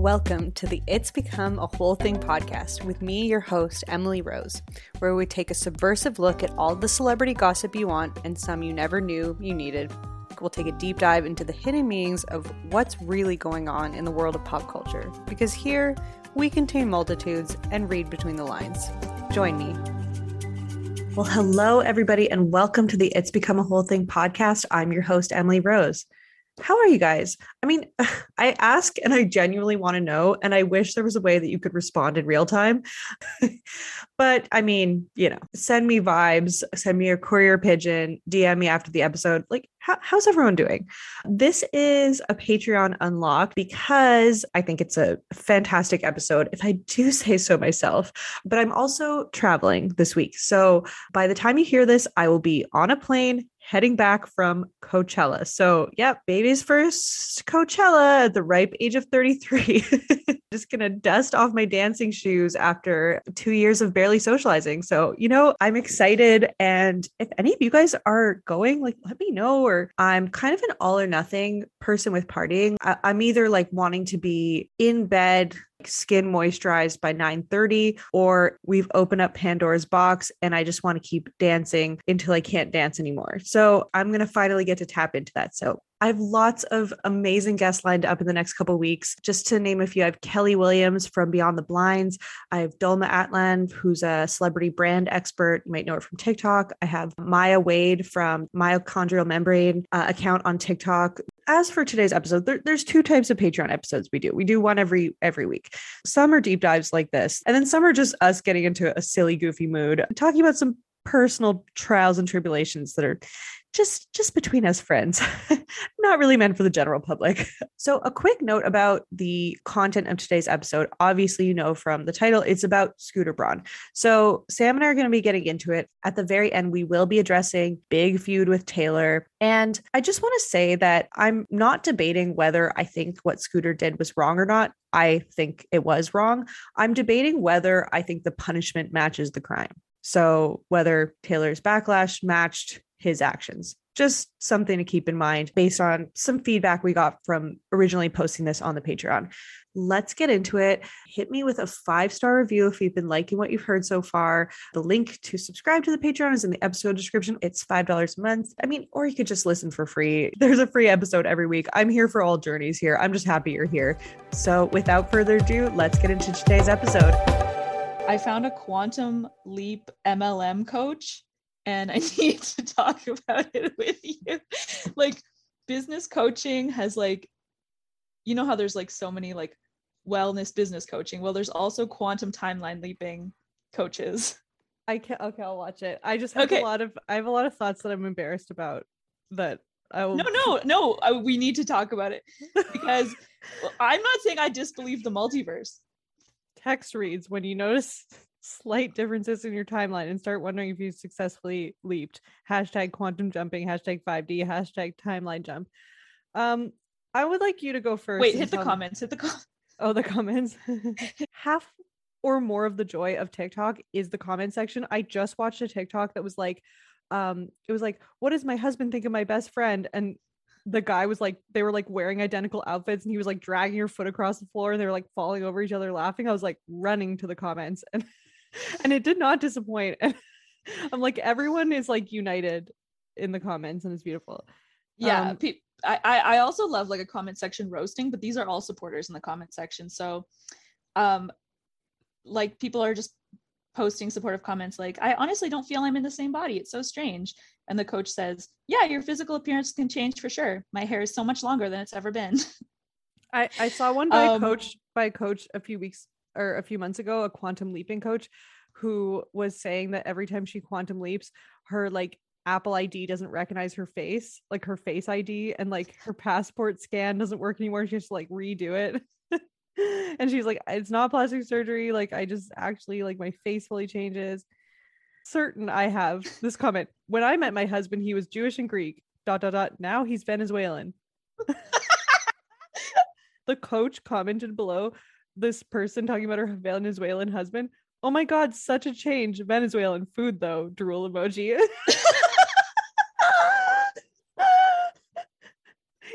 Welcome to the It's Become a Whole Thing podcast with me, your host, Emily Rose, where we take a subversive look at all the celebrity gossip you want and some you never knew you needed. We'll take a deep dive into the hidden meanings of what's really going on in the world of pop culture, because here we contain multitudes and read between the lines. Join me. Well, hello, everybody, and welcome to the It's Become a Whole Thing podcast. I'm your host, Emily Rose. How are you guys? I mean, I ask and I genuinely want to know. And I wish there was a way that you could respond in real time. but I mean, you know, send me vibes, send me a courier pigeon, DM me after the episode. Like, how, how's everyone doing? This is a Patreon unlock because I think it's a fantastic episode, if I do say so myself. But I'm also traveling this week. So by the time you hear this, I will be on a plane heading back from Coachella. So, yep, baby's first Coachella at the ripe age of 33. Just gonna dust off my dancing shoes after two years of barely socializing. So, you know, I'm excited. And if any of you guys are going, like, let me know. Or I'm kind of an all or nothing person with partying. I- I'm either like wanting to be in bed skin moisturized by 9:30 or we've opened up Pandora's box and I just want to keep dancing until I can't dance anymore. So I'm going to finally get to tap into that. So I have lots of amazing guests lined up in the next couple weeks. Just to name a few, I have Kelly Williams from Beyond the Blinds. I have Dolma Atlan, who's a celebrity brand expert. You might know her from TikTok. I have Maya Wade from Mitochondrial Membrane uh, account on TikTok. As for today's episode, there, there's two types of Patreon episodes we do. We do one every every week. Some are deep dives like this, and then some are just us getting into a silly, goofy mood, talking about some personal trials and tribulations that are just just between us friends. Not really meant for the general public. So a quick note about the content of today's episode. Obviously you know from the title it's about scooter braun. So sam and i are going to be getting into it. At the very end we will be addressing big feud with taylor. And i just want to say that i'm not debating whether i think what scooter did was wrong or not. I think it was wrong. I'm debating whether i think the punishment matches the crime so whether Taylor's backlash matched his actions. Just something to keep in mind based on some feedback we got from originally posting this on the Patreon. Let's get into it. Hit me with a five star review if you've been liking what you've heard so far. The link to subscribe to the Patreon is in the episode description. It's $5 a month. I mean, or you could just listen for free. There's a free episode every week. I'm here for all journeys here. I'm just happy you're here. So without further ado, let's get into today's episode. I found a quantum leap MLM coach and I need to talk about it with you. like business coaching has like you know how there's like so many like wellness business coaching. Well, there's also quantum timeline leaping coaches. I can't okay, I'll watch it. I just have Okay. a lot of I have a lot of thoughts that I'm embarrassed about that I will No, no, no. I, we need to talk about it because well, I'm not saying I disbelieve the multiverse. Text reads when you notice slight differences in your timeline and start wondering if you successfully leaped. Hashtag quantum jumping, hashtag 5D, hashtag timeline jump. Um, I would like you to go first. Wait, hit the tell me- comments. Hit the comments. Oh, the comments. Half or more of the joy of TikTok is the comment section. I just watched a TikTok that was like, um, it was like, what does my husband think of my best friend? And the guy was like, they were like wearing identical outfits and he was like dragging her foot across the floor and they were like falling over each other laughing. I was like running to the comments and and it did not disappoint. And I'm like, everyone is like united in the comments, and it's beautiful. Yeah, Um, pe- I, I I also love like a comment section roasting, but these are all supporters in the comment section. So, um, like people are just posting supportive comments like, "I honestly don't feel I'm in the same body. It's so strange." And the coach says, "Yeah, your physical appearance can change for sure. My hair is so much longer than it's ever been." I, I saw one by a Um, coach by a coach a few weeks or a few months ago, a quantum leaping coach who was saying that every time she quantum leaps, her like Apple ID doesn't recognize her face, like her face ID, and like her passport scan doesn't work anymore. She has to like redo it. and she's like, it's not plastic surgery. Like, I just actually like my face fully changes. Certain I have this comment. When I met my husband, he was Jewish and Greek. Dot dot dot. Now he's Venezuelan. the coach commented below this person talking about her Venezuelan husband. Oh my god, such a change. Venezuelan food though, drool emoji.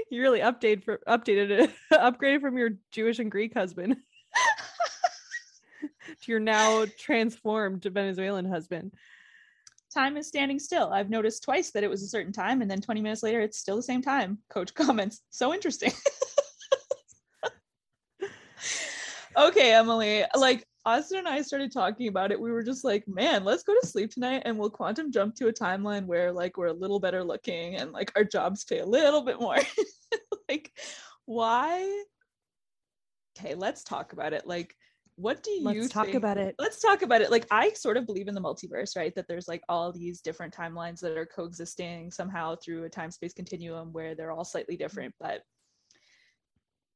you really updated for updated it, upgraded from your Jewish and Greek husband to your now transformed Venezuelan husband. time is standing still. I've noticed twice that it was a certain time, and then 20 minutes later, it's still the same time. Coach comments, so interesting. okay, Emily, like Austin and I started talking about it. We were just like, man, let's go to sleep tonight and we'll quantum jump to a timeline where like we're a little better looking and like our jobs pay a little bit more. like, why? Okay, let's talk about it. Like, what do you Let's talk think- about it. let's talk about it like i sort of believe in the multiverse right that there's like all these different timelines that are coexisting somehow through a time space continuum where they're all slightly different but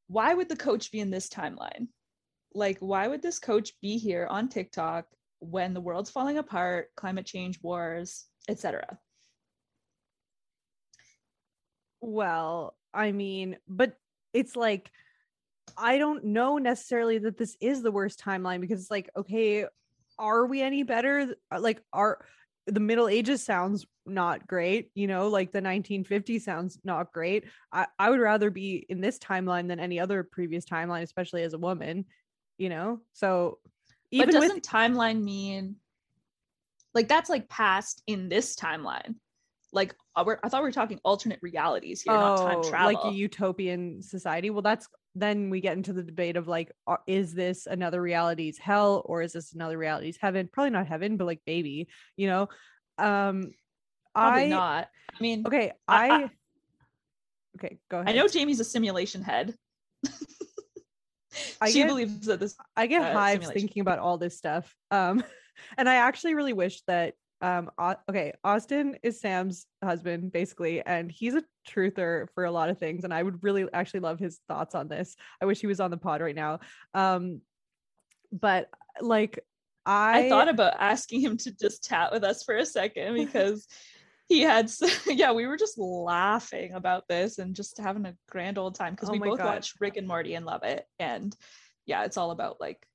why would the coach be in this timeline like why would this coach be here on tiktok when the world's falling apart climate change wars etc Well, I mean, but it's like I don't know necessarily that this is the worst timeline because it's like, okay, are we any better? Like, are the Middle Ages sounds not great, you know, like the 1950s sounds not great. I, I would rather be in this timeline than any other previous timeline, especially as a woman, you know? So even but doesn't timeline mean like that's like past in this timeline like uh, we're, i thought we were talking alternate realities here not time Oh, travel like a utopian society. Well, that's then we get into the debate of like, are- is this another reality's hell or is this another reality's heaven? Probably not heaven, but like baby, you know. Um, Probably I not i mean okay. I- I, I- okay. Go ahead. I know Jamie's a simulation head. I she get- believes that this. I get uh, hives simulation. thinking about all this stuff. Um, and I actually really wish that um Au- okay, Austin is Sam's husband basically, and he's a truther for a lot of things. And I would really actually love his thoughts on this. I wish he was on the pod right now. Um, but like I, I, thought about asking him to just chat with us for a second because he had. Yeah, we were just laughing about this and just having a grand old time because Oh we both God. watch Rick and Morty and love it. And yeah, it's all about like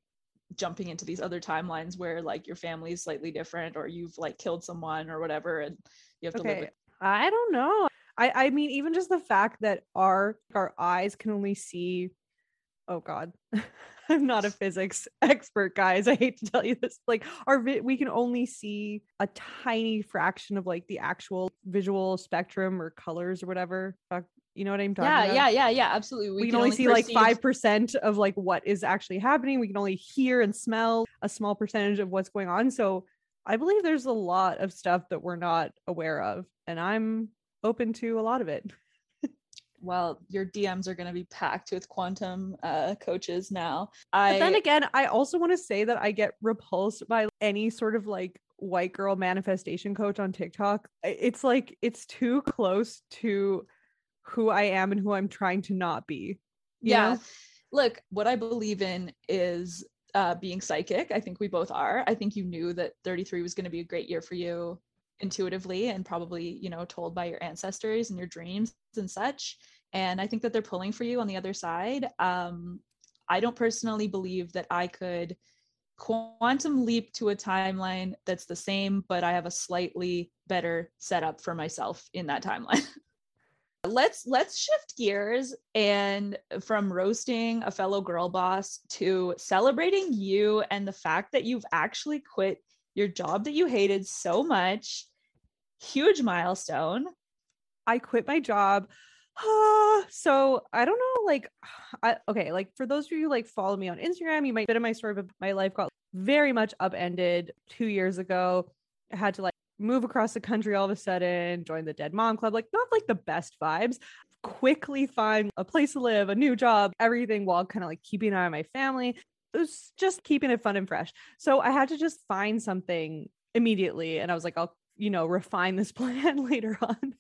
jumping into these other timelines where like your family is slightly different or you've like killed someone or whatever and you have to live okay. with I don't know. I I mean even just the fact that our our eyes can only see oh god. I'm not a physics expert guys. I hate to tell you this. Like our vi- we can only see a tiny fraction of like the actual visual spectrum or colors or whatever. Fuck, You know what I'm talking yeah, about? yeah, yeah, yeah, yeah. absolutely. We, can, only, see like five percent of like what is actually happening. We can only hear and smell a small percentage of what's going on. So I believe there's a lot of stuff that we're not aware of, and I'm open to a lot of it. Well your dms are going to be packed with quantum uh coaches now i But then again, I also want to say that I get repulsed by any sort of like white girl manifestation coach on TikTok. It's like it's too close to who I am and who I'm trying to not be. yeah know? look what i believe in is uh being psychic i think we both are i think you knew that 33 was going to be a great year for you intuitively and probably you know told by your ancestors and your dreams and such and i think that they're pulling for you on the other side. Um i don't personally believe that i could quantum leap to a timeline that's the same but i have a slightly better setup for myself in that timeline. Let's let's shift gears and from roasting a fellow girl boss to celebrating you and the fact that you've actually quit your job that you hated so much. Huge milestone. I quit my job. Uh, so I don't know, like, I, okay, like for those of you like follow me on Instagram, you might bit of my story, but my life got very much upended two years ago. I had to like move across the country all of a sudden, join the Dead Mom Club, like not like the best vibes. Quickly find a place to live, a new job, everything while kind of like keeping an eye on my family. It was just keeping it fun and fresh. So I had to just find something immediately. And I was like, I'll you know, refine this plan later on.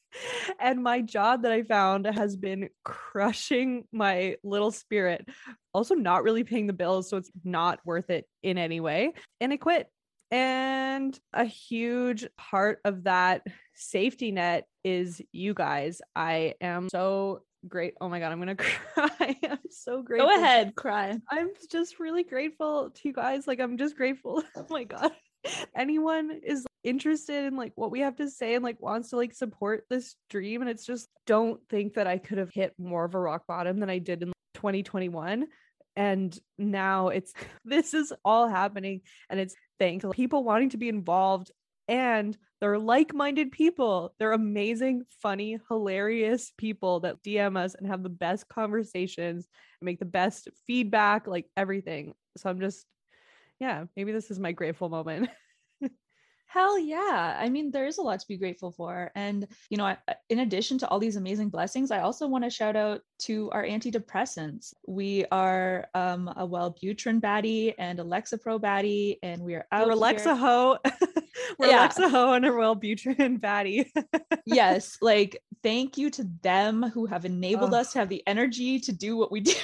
And my job that I found has been crushing my little spirit, also not really paying the bills. So it's not worth it in any way. And I quit. And a huge part of that safety net is you guys. I am so great. Oh my God, I'm going to cry. I'm so grateful. Go ahead, cry. I'm just really grateful to you guys. Like, I'm just grateful. Oh my God. Anyone is interested in like what we have to say and like wants to like support this dream and it's just don't think that I could have hit more of a rock bottom than I did in 2021 and now it's this is all happening and it's thanks people wanting to be involved and they're like-minded people. They're amazing funny hilarious people that dm us and have the best conversations and make the best feedback like everything. So i'm just yeah maybe this is my grateful moment Hell yeah. I mean, there is a lot to be grateful for. And, you know, I, in addition to all these amazing blessings, I also want to shout out to our antidepressants. We are um, a Wellbutrin baddie and a Lexapro baddie, and we are out. We're Alexa Ho. We're yeah. Alexa Ho and a Wellbutrin baddie. yes. Like, thank you to them who have enabled oh. us to have the energy to do what we do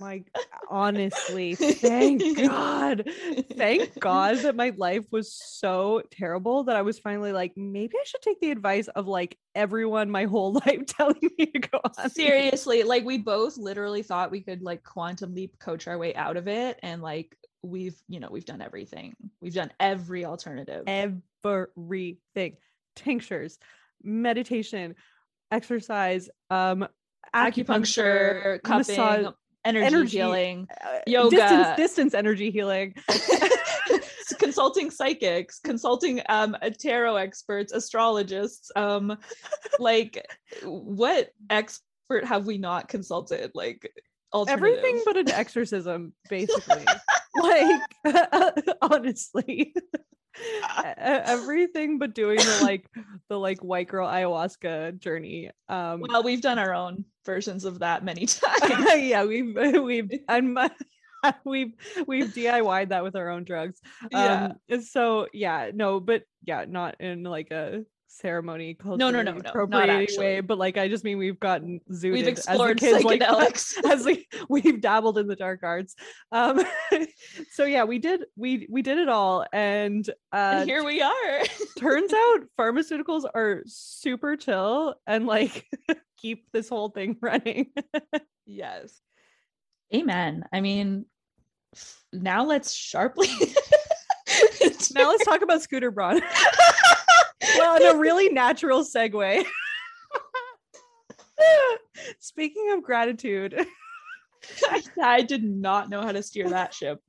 my honestly, thank God. Thank God that my life was so terrible that I was finally like, maybe I should take the advice of like everyone my whole life telling me to go on. Seriously, like we both literally thought we could like quantum leap coach our way out of it. And like we've, you know, we've done everything. We've done every alternative. Everything. Tinctures, meditation, exercise, um, acupuncture, acupuncture cupping, massage, energy, energy healing, uh, yoga, distance, distance energy healing, consulting psychics, consulting um, tarot experts, astrologists. Um, like, what expert have we not consulted? Like, everything but an exorcism, basically. like, honestly everything but doing the like the like white girl ayahuasca journey um well we've done our own versions of that many times yeah we've we've and we've we've DIY'd that with our own drugs. Um yeah. so yeah, no, but yeah, not in like a ceremony culture no no no no appropriating way but like i just mean we've gotten zooted we've explored as kids, psychedelics. like, as like we've dabbled in the dark arts. Um so yeah we did we we did it all and uh and here we are. turns out pharmaceuticals are super chill and like keep this whole thing running. Yes. Amen. I mean now let's sharply now let's talk about scooter braun well, in a really natural segue. Speaking of gratitude, I, did not know how to steer that ship.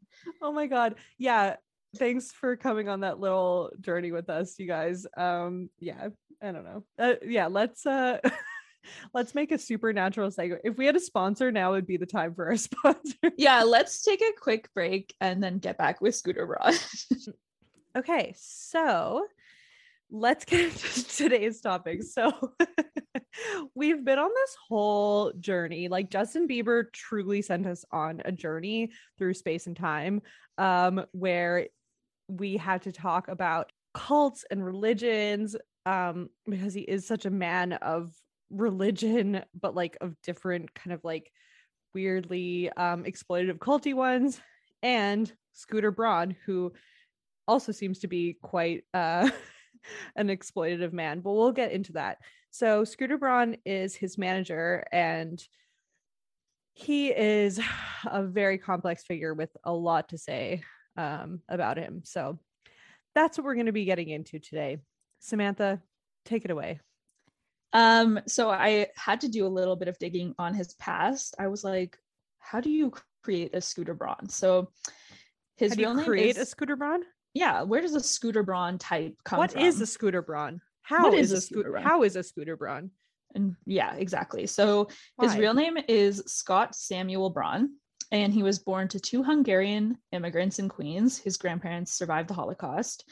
Oh my god. Yeah. Thanks for coming on that little journey with us, you guys. Um, yeah, I don't know. Uh, yeah, let's uh let's make a supernatural segue. If we had a sponsor, now would be the time for our sponsor. Yeah, let's take a quick break and then get back with Scooter Braun. okay, so let's get into today's topic. So, we've been on this whole journey. Like Justin Bieber truly sent us on a journey through space and time um, where we had to talk about cults and religions um, because he is such a man of religion, but like of different kind of like weirdly um, exploitative culty ones. And Scooter Braun, who also seems to be quite uh an exploitative man, but we'll get into that. So Scooter Braun is his manager and he is a very complex figure with a lot to say um, about him. So that's what we're going to be getting into today. Samantha, take it away. Um, so I had to do a little bit of digging on his past. I was like, how do you create a scooter Braun? So his How do real name create is, a scooter Braun? Yeah. Where does a scooter Braun type come What from? is a scooter Braun? How What is, is a scooter? Braun? How is a scooter Braun? And yeah, exactly. So his real name is Scott Samuel Braun, and he was born to two Hungarian immigrants in Queens. His grandparents survived the Holocaust.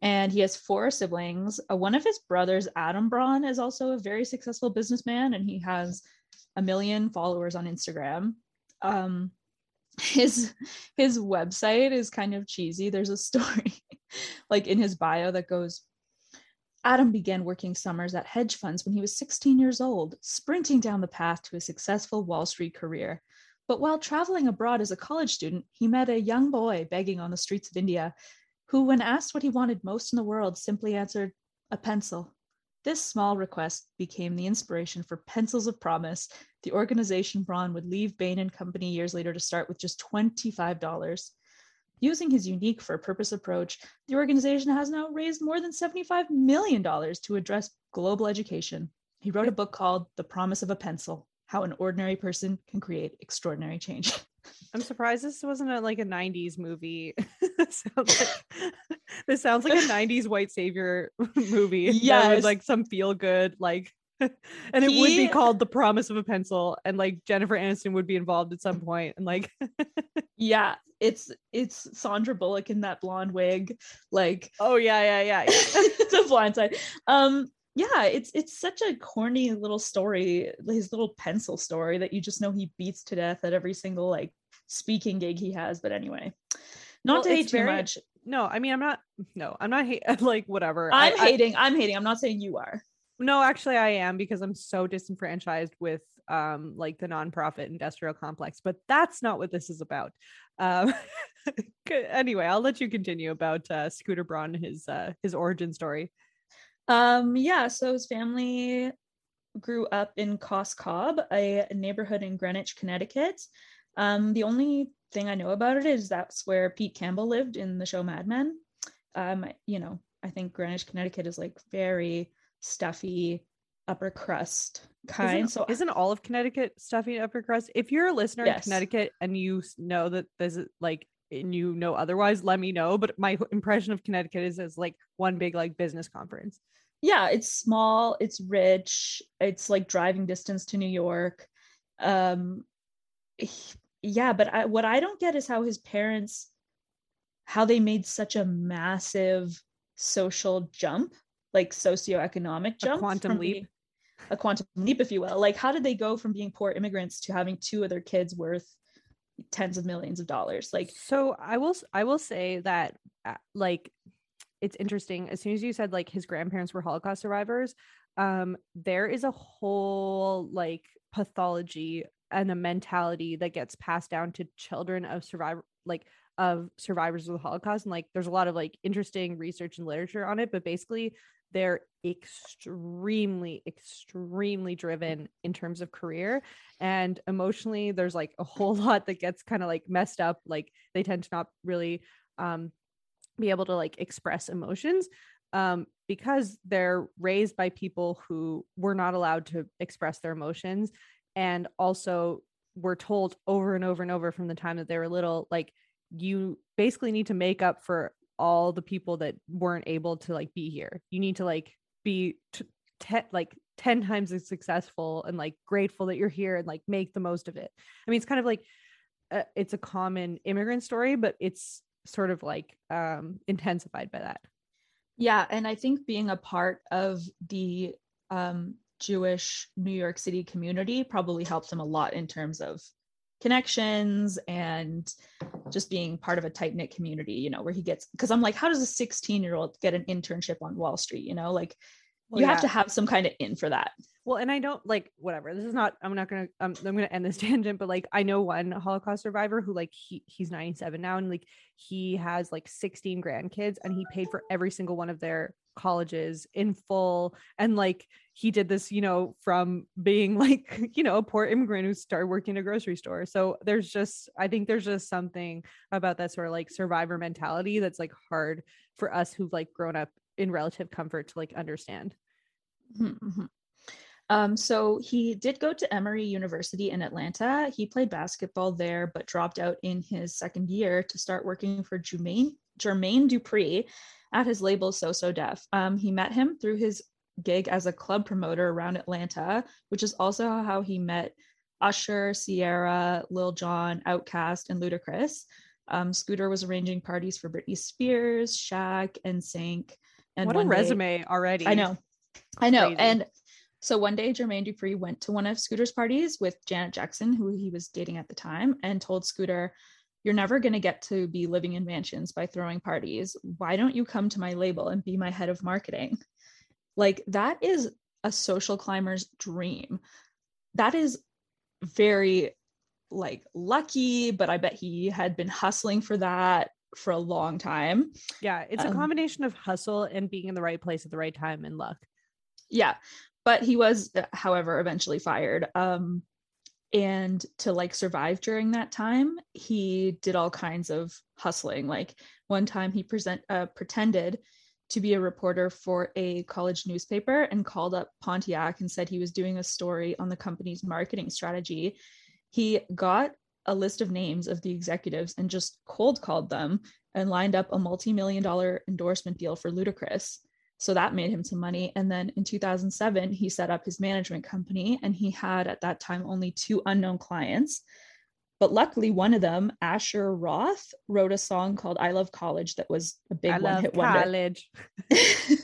And he has four siblings. Uh, one of his brothers, Adam Braun, is also a very successful businessman, and he has a million followers on Instagram. Um, his his website is kind of cheesy. There's a story like in his bio that goes, Adam began working summers at hedge funds when he was 16 years old, sprinting down the path to a successful Wall Street career. But while traveling abroad as a college student, he met a young boy begging on the streets of India, who, when asked what he wanted most in the world, simply answered, A pencil. This small request became the inspiration for Pencils of Promise, the organization Braun would leave Bain and Company years later to start with just $25. Using his unique for a purpose approach, the organization has now raised more than $75 million to address global education. He wrote a book called The Promise of a Pencil How an Ordinary Person Can Create Extraordinary Change. I'm surprised this wasn't a, like a 90s movie. This sounds like, this sounds like a 90s white savior movie. Yes. like some feel good like and it would be called The Promise of a Pencil and like Jennifer Aniston would be involved at some point and like yeah, it's it's Sandra Bullock in that blonde wig, like oh yeah yeah yeah. yeah. the blind side. Um, yeah, it's it's such a corny little story, his little pencil story that you just know he beats to death at every single like speaking gig he has. But anyway, not Well, to hate too very- much. No, I mean I'm not no, I'm not hate like whatever. I'm I- I- hating. I'm hating. I'm not saying you are. No, actually I am because I'm so disenfranchised with um like the nonprofit industrial complex, but that's not what this is about. Um anyway, I'll let you continue about uh Scooter Braun his uh his origin story. Um, yeah, so his family grew up in Cos Cob, a neighborhood in Greenwich, Connecticut. Um, the only thing I know about it is that's where Pete Campbell lived in the show Mad Men. Um, you know, I think Greenwich, Connecticut is like very stuffy, upper crust kind. Isn't, so isn't all of Connecticut stuffy upper crust? If you're a listener in Connecticut and you know that there's like and you know otherwise, let me know. But my impression of Connecticut is as like one big like business conference. yeah, it's small, it's rich, it's like driving distance to New York. Um h- yeah, but I, what I don't get is how his parents how they made such a massive social jump, like socioeconomic A jump, quantum leap. being- a quantum leap, if you will. Like, how did they go from being poor immigrants to having two of their kids worth tens of millions of dollars? Like, so i will i will say that uh, like it's interesting as soon as you said like his grandparents were holocaust survivors um there is a whole like pathology and a mentality that gets passed down to children of survivor like of survivors of the holocaust and like there's a lot of like interesting research and literature on it but basically they're extremely extremely driven in terms of career. And emotionally there's like a whole lot that gets kind of like messed up. Like they tend to not really um be able to like express emotions um because they're raised by people who were not allowed to express their emotions and also were told over and over and over from the time that they were little like you basically need to make up for all the people that weren't able to like be here. You need to like be t- like 10 times as successful and like grateful that you're here and like make the most of it. I mean it's kind of like uh, it's a common immigrant story but it's sort of like um intensified by that. Yeah, and I think being a part of the um, Jewish New York City community probably helps him a lot in terms of connections and just being part of a tight knit community. You know, where he gets because I'm like, how does a 16 year old get an internship on Wall Street? You know, like Well, you have to have some kind of in for that. Well, and I don't like whatever. This is not. I'm not gonna. Um, I'm gonna end this tangent. But like, I know one Holocaust survivor who like he he's 97 now, and like he has like 16 grandkids, and he paid for every single one of their colleges in full. And like he did this, you know, from being like you know a poor immigrant who started working in a grocery store. So there's just I think there's just something about that sort of like survivor mentality that's like hard for us who've like grown up in relative comfort to like understand. Mhm, mhm. Um, so he did go to Emory University in Atlanta. He played basketball there, but dropped out in his second year to start working for Jermaine, Jermaine Dupri at his label So So Def. Um, he met him through his gig as a club promoter around Atlanta, which is also how he met Usher, Ciara, Lil Jon, Outkast, and Ludacris. Um, Scooter was arranging parties for Britney Spears, Shaq, and NSYNC. And what a one day- resume already. I know. I know. Crazy. And so one day Jermaine Dupri went to one of Scooter's parties with Janet Jackson, who he was dating at the time, and told Scooter, You're never going to get to be living in mansions by throwing parties. Why don't you come to my label and be my head of marketing? Like, that is a social climber's dream. That is very like lucky, but I bet he had been hustling for that for a long time. Yeah, it's a Um, combination of hustle and being in the right place at the right time and luck. Yeah. But he was uh, however eventually fired. Um and to like survive during that time he did all kinds of hustling. Like one time he present uh, pretended to be a reporter for a college newspaper and called up Pontiac and said he was doing a story on the company's marketing strategy. He got a list of names of the executives and just cold called them and lined up a multi-million dollar endorsement deal for Ludacris so that made him some money. And then in 2007, he set up his management company and he had at that time only two unknown clients. But luckily, one of them, Asher Roth, wrote a song called I Love College that was a big I one hit wonder. college.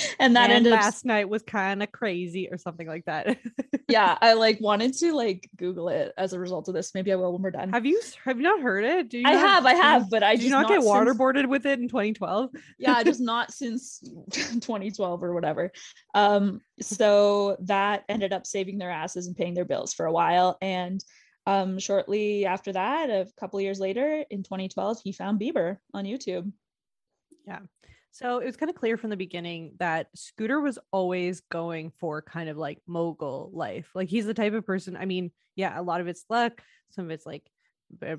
and that and ended up last night was kind of crazy or something like that. yeah, I like wanted to like Google it as a result of this. Maybe I will when we're done. have you have you not heard it? Do you I not- have, I have, but I do just not get since- waterboarded with it in 2012? yeah just not since 2012 or whatever um so that ended up saving their asses and paying their bills for a while and um shortly after that a couple years later in 2012 he found bieber on youtube So it was kind of clear from the beginning that Scooter was always going for kind of like mogul life. Like he's the type of person, I mean, yeah, a lot of it's luck, some of it's like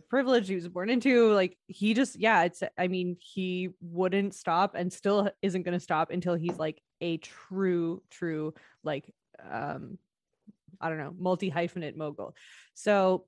privilege he was born into. Like he just, yeah, it's, I mean, he wouldn't stop and still isn't going to stop until he's like a true, true, like, um, I don't know, multi hyphenate mogul. So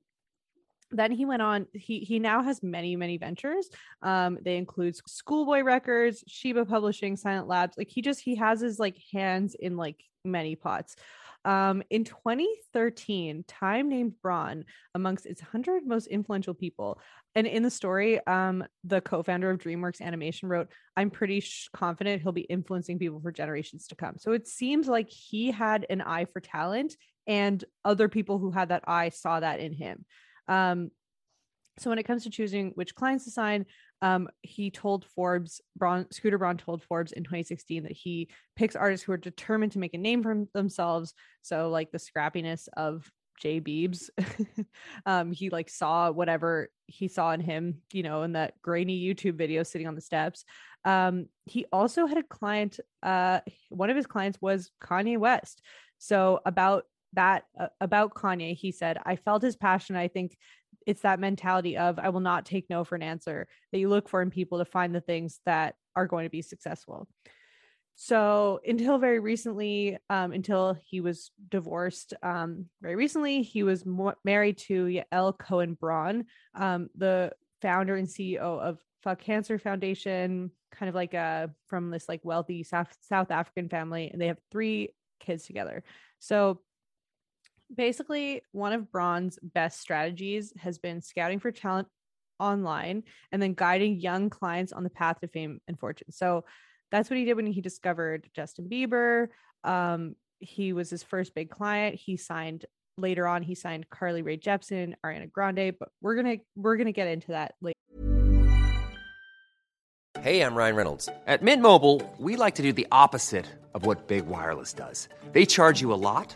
then he went on he he now has many many ventures. Um they include schoolboy records sheba publishing silent labs like he just he has his like hands in like many pots. Um in 2013 time named braun amongst its 100 most influential people. And in the story um the co-founder of dreamworks animation wrote i'm pretty sh- confident he'll be influencing people for generations to come. So it seems like he had an eye for talent and other people who had that eye saw that in him um, so when it comes to choosing which clients to sign, um, he told Forbes, Braun, Scooter Braun told Forbes in 2016 that he picks artists who are determined to make a name for themselves. So like the scrappiness of Jay Beebs, um, he like saw whatever he saw in him, you know, in that grainy YouTube video sitting on the steps. Um, he also had a client. Uh, one of his clients was Kanye West. So about that uh, about Kanye, he said, I felt his passion. I think it's that mentality of I will not take no for an answer that you look for in people to find the things that are going to be successful. So until very recently, um, until he was divorced, um, very recently, he was mo- married to Yael Cohen Braun, um, the founder and CEO of Fuck Cancer Foundation, kind of like a from this like wealthy South South African family, and they have three kids together. So basically one of Braun's best strategies has been scouting for talent online and then guiding young clients on the path to fame and fortune. So that's what he did when he discovered Justin Bieber. Um, he was his first big client. He signed later on, he signed Carly Rae Jepsen, Ariana Grande, but we're gonna we're gonna get into that later. Hey, I'm Ryan Reynolds. At Mint Mobile, we like to do the opposite of what Big Wireless does. They charge you a lot,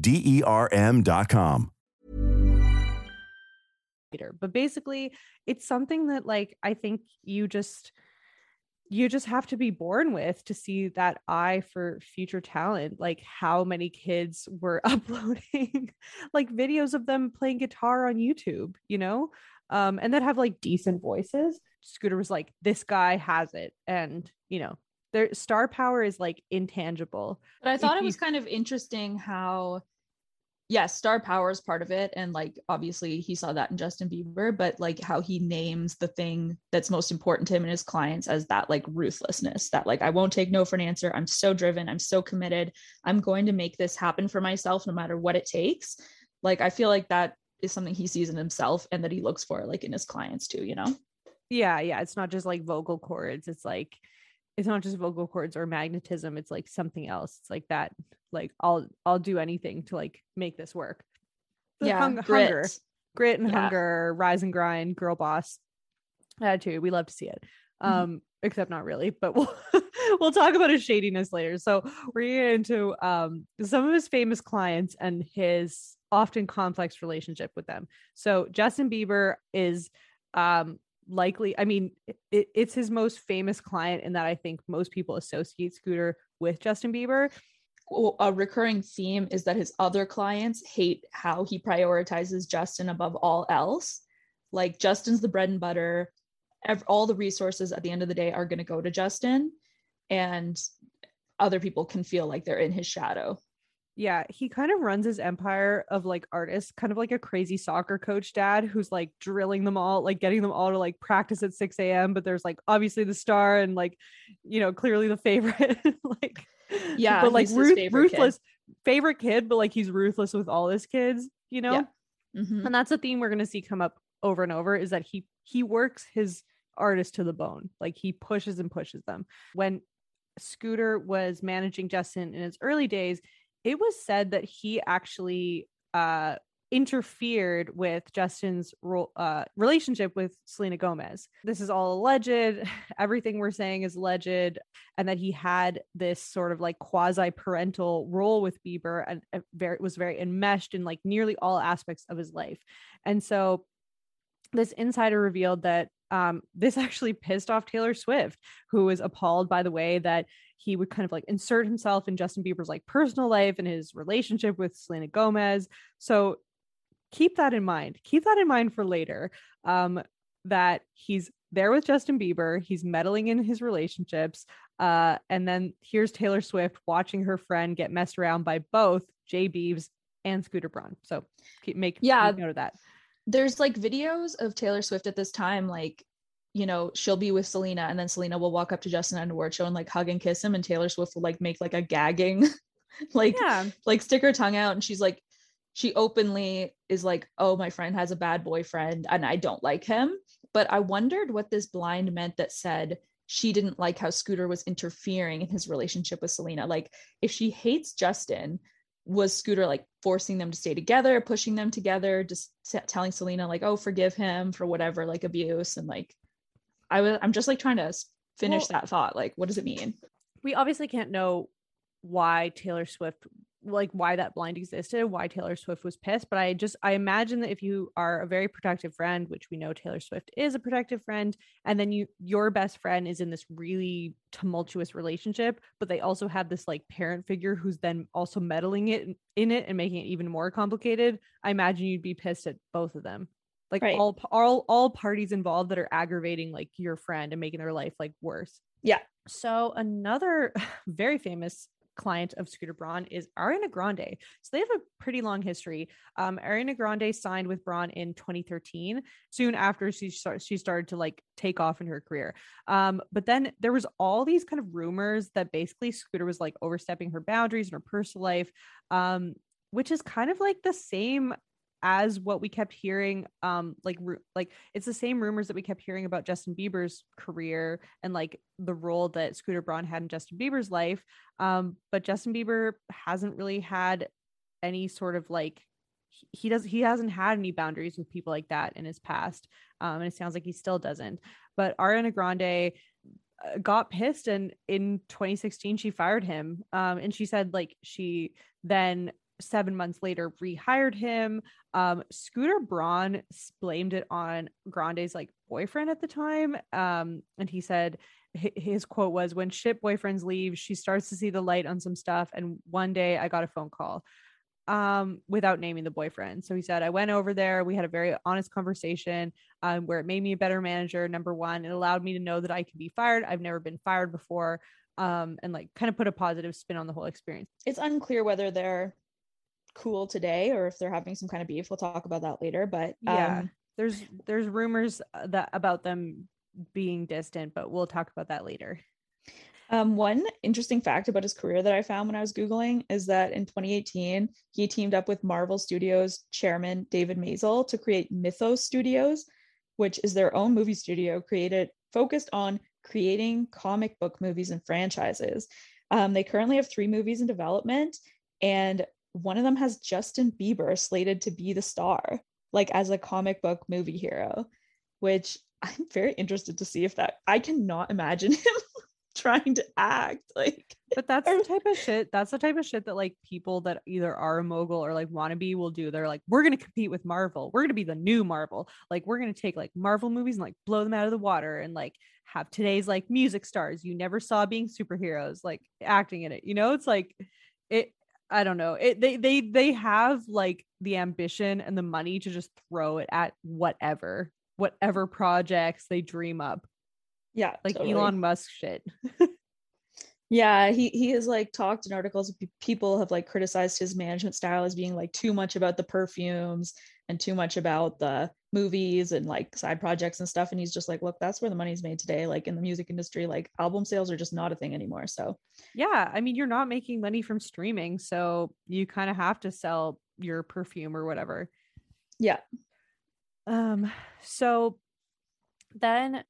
D E R com. But basically, it's something that like I think you just you just have to be born with to see that eye for future talent like how many kids were uploading like videos of them playing guitar on youtube you know um and that have like decent voices scooter was like this guy has it and you know their star power is like intangible But I thought If it was you- kind of interesting how, yes, star power is part of it. And like, obviously, he saw that in Justin Bieber, but like how he names the thing that's most important to him and his clients as that like ruthlessness that like, I won't take no for an answer. I'm so driven. I'm so committed. I'm going to make this happen for myself no matter what it takes. Like, I feel like that is something he sees in himself and that he looks for like in his clients too, you know? yeah yeah it's not just like vocal cords it's like it's not just vocal cords or magnetism it's like something else it's like that like i'll i'll do anything to like make this work The yeah. hung- grit. hunger grit and Yeah. hunger rise and grind girl boss attitude we love to see it Mhm. um except not really but we'll we'll talk about his shadiness later so we're gonna get into um some of his famous clients and his often complex relationship with them so justin bieber is um likely i mean it, it's his most famous client in that i think most people associate scooter with justin bieber a recurring theme is that his other clients hate how he prioritizes Justin above all else. Like Justin's the bread and butter. All the resources at the end of the day are going to go to Justin, and other people can feel like they're in his shadow. Yeah, he kind of runs his empire of like artists, kind of like a crazy soccer coach dad who's like drilling them all, like getting them all to like practice at 6 a.m. But there's like obviously the star and like, you know, clearly the favorite. like, Yeah, but like ruth- favorite kid. ruthless, favorite kid, but like he's ruthless with all his kids, you know? Mhm. And that's a theme we're going to see come up over and over is that he he works his artists to the bone. Like he pushes and pushes them. When Scooter was managing Justin in his early days, it was said that he actually uh interfered with Justin's ro- uh, relationship with Selena Gomez. This is all alleged. Everything we're saying is alleged, and that he had this sort of like quasi parental role with Bieber and uh, very was very enmeshed in like nearly all aspects of his life. And so, this insider revealed that um, this actually pissed off Taylor Swift, who was appalled by the way that he would kind of like insert himself in Justin Bieber's like personal life and his relationship with Selena Gomez. So keep that in mind. Keep that in mind for later. Um, that he's there with Justin Bieber, he's meddling in his relationships. Uh, and then here's Taylor Swift watching her friend get messed around by both Jay Beebs and Scooter Braun. So keep make Yeah. make note of that. There's like videos of Taylor Swift at this time, like you know, she'll be with Selena, and then Selena will walk up to Justin at an award show and like hug and kiss him, and Taylor Swift will like make like a gagging, like Yeah. like stick her tongue out and she's like she openly is like oh my friend has a bad boyfriend and i don't like him but i wondered what this blind meant that said she didn't like how scooter was interfering in his relationship with selena like if she hates justin was scooter like forcing them to stay together pushing them together just t- telling selena like oh forgive him for whatever like abuse and like i was i'm just like trying to finish Well- that thought like what does it mean? We obviously can't know why Taylor Swift like why that blind existed, why Taylor Swift was pissed. But I just I imagine that if you are a very protective friend, which we know Taylor Swift is a protective friend, and then you your best friend is in this really tumultuous relationship, but they also have this like parent figure who's then also meddling it in it and making it even more complicated. I imagine you'd be pissed at both of them. Like Right. all all all parties involved that are aggravating like your friend and making their life like worse. Yeah. So another very famous client of Scooter Braun is Ariana Grande. So they have a pretty long history. Um, Ariana Grande signed with Braun in 2013, soon after she start, she started to like take off in her career. Um, but then there was all these kind of rumors that basically Scooter was like overstepping her boundaries in her personal life, um, which is kind of like the same as what we kept hearing um like like it's the same rumors that we kept hearing about Justin Bieber's career and like the role that Scooter Braun had in Justin Bieber's life. Um but Justin Bieber hasn't really had any sort of like he- he does he hasn't had any boundaries with people like that in his past um and it sounds like he still doesn't. But Ariana Grande uh, got pissed and in 2016 she fired him um and she said like she then seven months later rehired him. Um scooter braun blamed it on grande's like boyfriend at the time. Um and he said his quote was when shit boyfriends leave she starts to see the light on some stuff and one day i got a phone call um without naming the boyfriend. So he said i went over there. We had a very honest conversation um where it made me a better manager number one. It allowed me to know that i could be fired. I've never been fired before. Um and like kind of put a positive spin on the whole experience. It's unclear whether they're cool today or if they're having some kind of beef. We'll talk about that later. But yeah um, there's there's rumors uh, that about them being distant but we'll talk about that later Um, one interesting fact about his career that I found when I was Googling is that in 2018, he teamed up with Marvel Studios chairman David Maisel to create Mythos Studios, which is their own movie studio created focused on creating comic book movies and franchises. Um, they currently have three movies in development, and one of them has Justin Bieber slated to be the star, like as a comic book movie hero, which I'm very interested to see if that I cannot imagine him trying to act like but that's Or- the type of shit that's the type of shit that like people that either are a mogul or like wannabe will do. They're like we're gonna compete with marvel. We're gonna be the new marvel. Like we're gonna take like marvel movies and like blow them out of the water and like have today's like music stars. You never saw being superheroes like acting in it. You know it's like it i don't know it they they they have like the ambition and the money to just throw it at whatever whatever projects they dream up yeah like totally. elon musk shit yeah he he has like talked in articles people have like criticized his management style as being like too much about the perfumes and too much about the movies and like side projects and stuff and he's just like look that's where the money's made today. Like in the music industry like album sales are just not a thing anymore so. Yeah i mean you're not making money from streaming so you kind of have to sell your perfume or whatever. Yeah. Um so then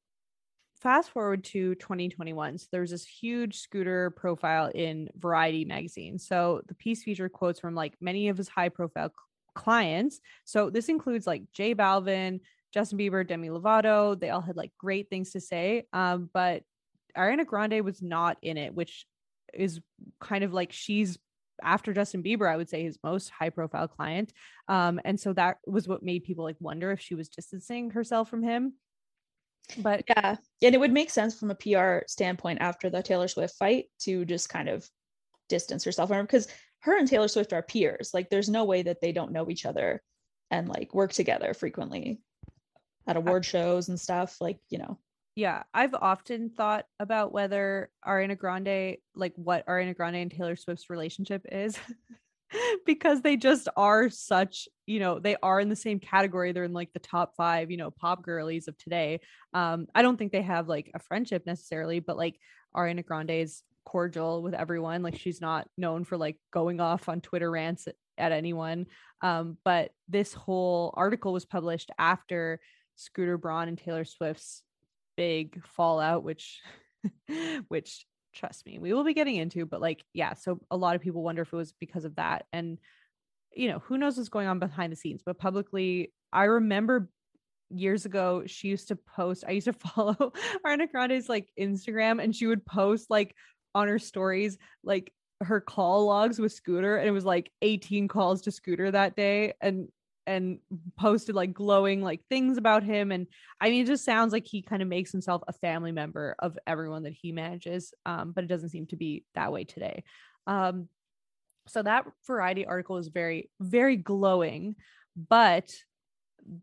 fast forward to 2021 so there's this huge scooter profile in variety magazine. So the piece featured quotes from like many of his high profile clients so this includes like J Balvin justin bieber demi lovato they all had like great things to say um but ariana grande was not in it which is kind of like she's after Justin Bieber, I would say his most high profile client. Um, and so that was what made people like wonder if she was distancing herself from him. But yeah and it would make sense from a pr standpoint after the taylor swift fight to just kind of distance herself from her because her and taylor swift are peers like there's no way that they don't know each other and like work together frequently at award shows and stuff like you know yeah, I've often thought about whether Ariana Grande, like what Ariana Grande and Taylor Swift's relationship is. because they just are such, you know, they are in the same category. They're in like the top five, you know, pop girlies of today. Um, I don't think they have like a friendship necessarily, but like Ariana Grande is cordial with everyone. Like she's not known for like going off on Twitter rants at, at anyone. Um, but this whole article was published after Scooter Braun and Taylor Swift's big fallout, which which trust me, we will be getting into. But like, yeah, so a lot of people wonder if it was because of that. And you know, who knows what's going on behind the scenes, but publicly, I remember years ago she used to post, I used to follow Ariana Grande's like Instagram and she would post like on her stories like her call logs with Scooter and it was like 18 calls to Scooter that day and and posted like glowing like things about him and I mean it just sounds like he kind of makes himself a family member of everyone that he manages um but it doesn't seem to be that way today. Um so that variety article is very very glowing but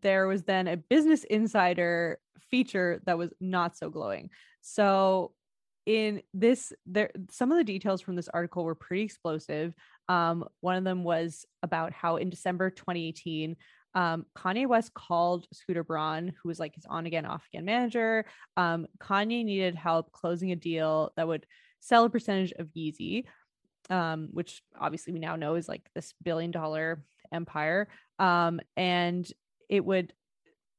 there was then a business insider feature that was not so glowing. So in this there some of the details from this article were pretty explosive. Um, one of them was about how in december 2018 um, kanye west called scooter braun who was like his on again off again manager. Um, kanye needed help closing a deal that would sell a percentage of yeezy um, which obviously we now know is like this billion dollar empire. Um, and it would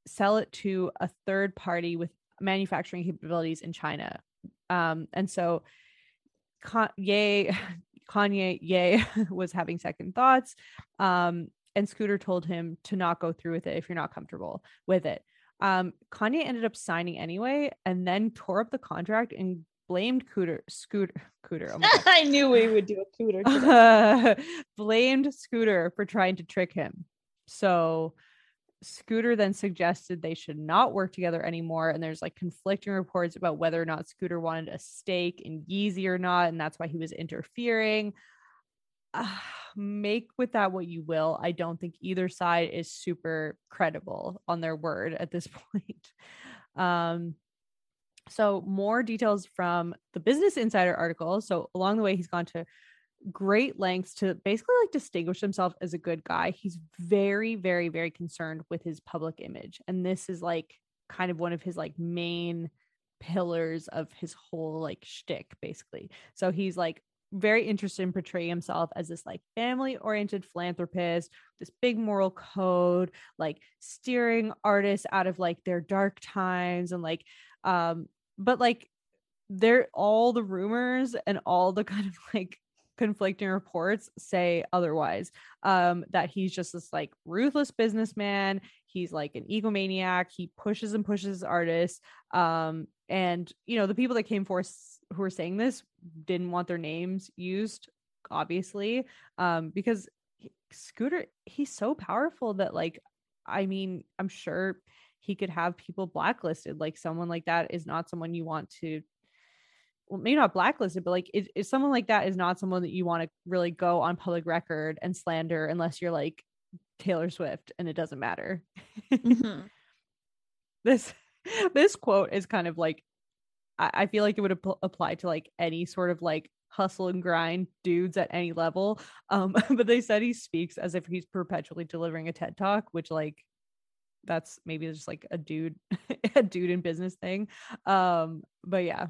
sell it to a third party with manufacturing capabilities in china um, and so Kanye, Kanye, yay, was having second thoughts. Um, and Scooter told him to not go through with it if you're not comfortable with it. Um, Kanye ended up signing anyway and then tore up the contract and blamed Cooter, Scooter, Cooter. Oh I knew we would do a Cooter. blamed Scooter for trying to trick him. So Scooter then suggested they should not work together anymore. And there's like conflicting reports about whether or not Scooter wanted a stake in Yeezy or not. And that's why he was interfering. Uh, make with that what you will. I don't think either side is super credible on their word at this point. Um, so, more details from the Business Insider article. So, along the way, he's gone to great lengths to basically like distinguish himself as a good guy. He's very, very, very concerned with his public image. And this is like kind of one of his like main pillars of his whole like shtick, basically. So he's like very interested in portraying himself as this like family oriented philanthropist, this big moral code, like steering artists out of like their dark times and like um but like they're all the rumors and all the kind of like conflicting reports say otherwise. Um that he's just this like ruthless businessman. He's like an egomaniac. He pushes and pushes artists. Um and you know the people that came forth who were saying this didn't want their names used obviously. Um because scooter he's so powerful that like i mean i'm sure he could have people blacklisted. Like someone like that is not someone you want to well, maybe not blacklisted, but like, is, someone like that is not someone that you want to really go on public record and slander unless you're like Taylor Swift and it doesn't matter. Mm-hmm. this this quote is kind of like I, I feel like it would ap- apply to like any sort of like hustle and grind dudes at any level. Um, but they said he speaks as if he's perpetually delivering a TED talk, which like that's maybe just like a dude a dude in business thing. Um, but yeah.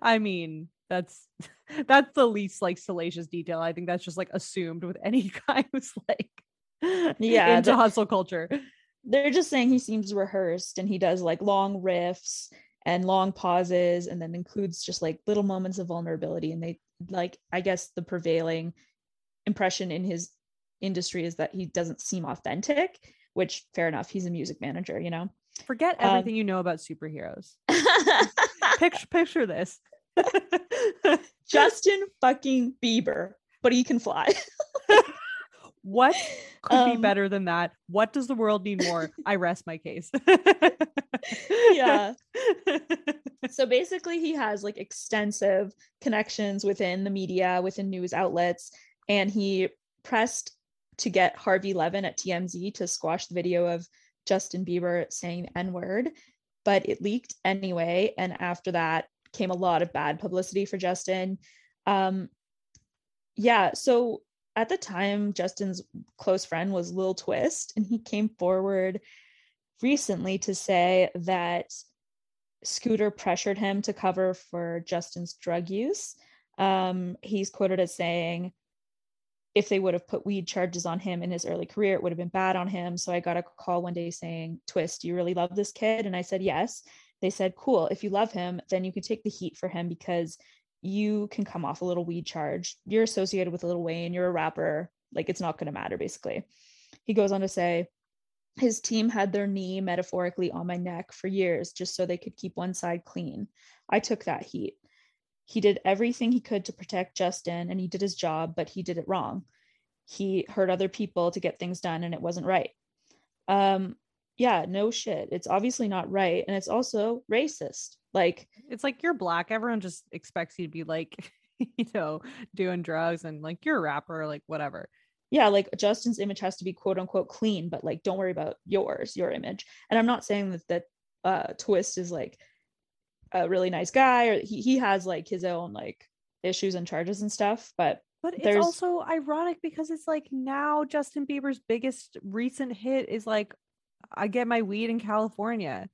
I mean, that's that's the least like salacious detail. I think that's just like assumed with any guy who's like yeah into hustle culture. They're just saying he seems rehearsed and he does like long riffs and long pauses and then includes just like little moments of vulnerability and they like I guess the prevailing impression in his industry is that he doesn't seem authentic, which fair enough, he's a music manager, you know. Forget everything um, you know about superheroes. picture picture this. Justin fucking Bieber, but he can fly. what could um, be better than that? What does the world need more? I rest my case. yeah. So basically, he has like extensive connections within the media, within news outlets, and he pressed to get Harvey Levin at TMZ to squash the video of Justin Bieber saying the N word but it leaked anyway. And after that came a lot of bad publicity for Justin. Um, yeah, so at the time, Justin's close friend was Lil Twist, and he came forward recently to say that Scooter pressured him to cover for Justin's drug use. Um, he's quoted as saying, if they would have put weed charges on him in his early career, it would have been bad on him. So I got a call one day saying, Twist, you really love this kid? And I said, yes. They said, cool. If you love him, then you can take the heat for him because you can come off a little weed charge. You're associated with Lil Wayne, you're a rapper. Like it's not going to matter, basically. He goes on to say, his team had their knee metaphorically on my neck for years just so they could keep one side clean. I took that heat he did everything he could to protect Justin and he did his job, but he did it wrong. He hurt other people to get things done and it wasn't right. Um, yeah, no shit. It's obviously not right. And it's also racist. Like, it's like you're black. Everyone just expects you to be like, you know, doing drugs and like you're a rapper, like whatever. Yeah, like Justin's image has to be quote unquote clean, but like don't worry about yours, your image. And I'm not saying that that uh twist is like a really nice guy or he, he has like his own like issues and charges and stuff, but But it's There's- also ironic because it's like now Justin Bieber's biggest recent hit is like, I get my weed in California.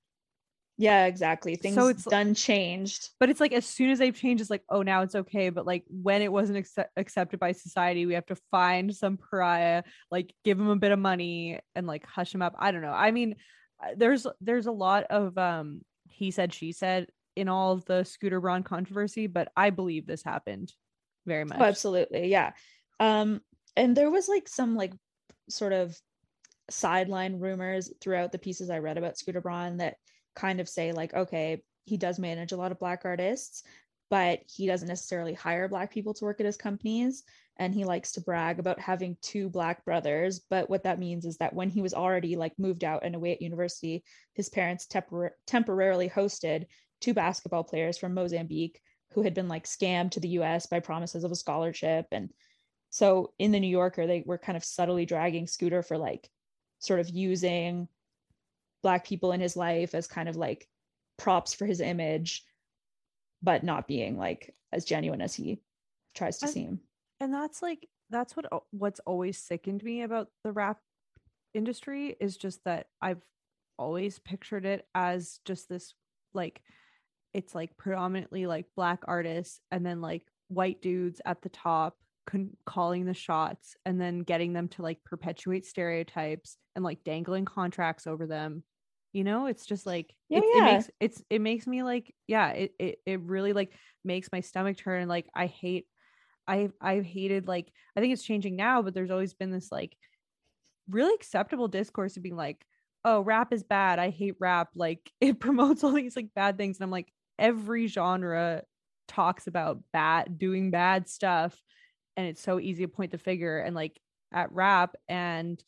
yeah, exactly. Things it's- done changed. But it's like as soon as they've changed, it's like, oh, now it's okay. But like when it wasn't accept- accepted by society, we have to find some pariah, like give him a bit of money and like hush him up. I don't know. I mean, uh, there's there's a lot of um he said she said in all of the Scooter Braun controversy, but I believe this happened very much. Oh, absolutely. Yeah. Um, and there was like some like sort of sideline rumors throughout the pieces I read about Scooter Braun that kind of say like, okay, he does manage a lot of black artists, but he doesn't necessarily hire black people to work at his companies. And he likes to brag about having two black brothers. But what that means is that when he was already like moved out and away at university, his parents tempor- temporarily hosted two basketball players from Mozambique who had been like scammed to the US by promises of a scholarship. And so in the New Yorker, they were kind of subtly dragging Scooter for like sort of using black people in his life as kind of like props for his image, but not being like as genuine as he tries to I- seem. and that's like that's what what's always sickened me about the rap industry is just that I've always pictured it as just this like it's like predominantly like black artists and then like white dudes at the top con- calling the shots and then getting them to like perpetuate stereotypes and like dangling contracts over them you know it's just like Yeah, it, it makes it's it makes me like yeah it, it it really like makes my stomach turn like i hate I've I've hated like I think it's changing now, but there's always been this like really acceptable discourse of being like, oh, rap is bad. I hate rap. Like it promotes all these like bad things. And I'm like, every genre talks about bad doing bad stuff. And it's so easy to point the figure and like at rap and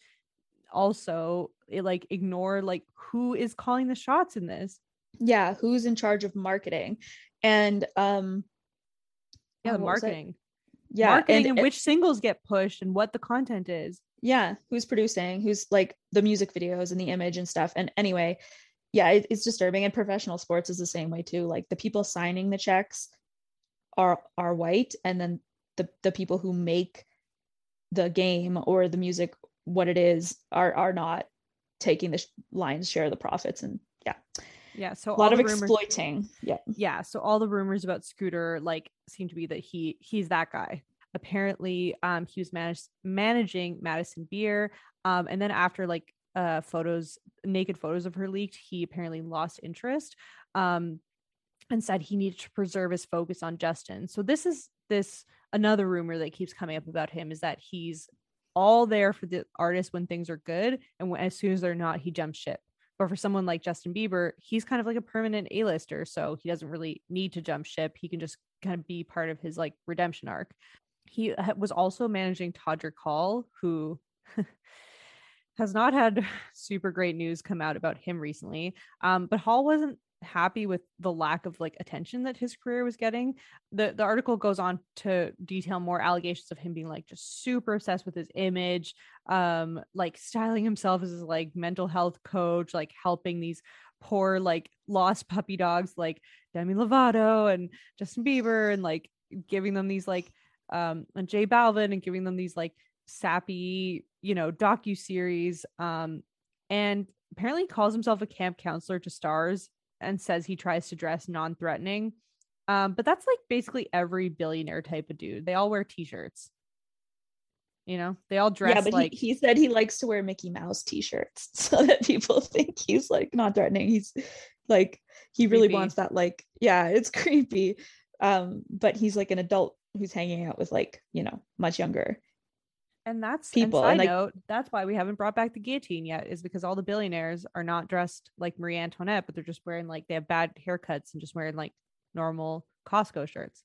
also it like ignore like who is calling the shots in this. Yeah, who's in charge of marketing? And um Yeah, the what was it? marketing. Yeah, marketing and, and- which singles get pushed and what the content is. yeah who's producing who's like the music videos and the image and stuff and anyway yeah it, it's disturbing and professional sports is the same way too like the people signing the checks are are white and then the the people who make the game or the music what it is are are not taking the sh- lion's share of the profits and yeah Yeah. So a lot of rumors- exploiting yeah yeah so all the rumors about scooter like seem to be that he he's that guy apparently um he was managed managing madison beer um and then after like uh photos naked photos of her leaked he apparently lost interest um and said he needed to preserve his focus on justin so this is this another rumor that keeps coming up about him is that he's all there for the artist when things are good and when, as soon as they're not he jumps ship but for someone like Justin Bieber, he's kind of like a permanent A-lister, so he doesn't really need to jump ship. He can just kind of be part of his like redemption arc. He was also managing Todrick Hall, who has not had super great news come out about him recently. Um, but Hall wasn't happy with the lack of like attention that his career was getting. The the article goes on to detail more allegations of him being like just super obsessed with his image, um, like styling himself as like mental health coach, like helping these poor like lost puppy dogs like Demi Lovato and Justin Bieber and like giving them these like um and J Balvin and giving them these like sappy, you know, docu series. Um, and apparently calls himself a camp counselor to stars and says he tries to dress non-threatening. Um, but that's like basically every billionaire type of dude. They all wear t-shirts. You know, they all dress yeah but like he, he said he likes to wear mickey mouse t-shirts so that people think he's like not threatening he's like he really Creepy. wants that like yeah it's creepy um but he's like an adult who's hanging out with like you know much younger and that's people, And and, side like- note, that's why we haven't brought back the guillotine yet, is because all the billionaires are not dressed like Marie Antoinette, but they're just wearing like they have bad haircuts and just wearing like normal Costco shirts.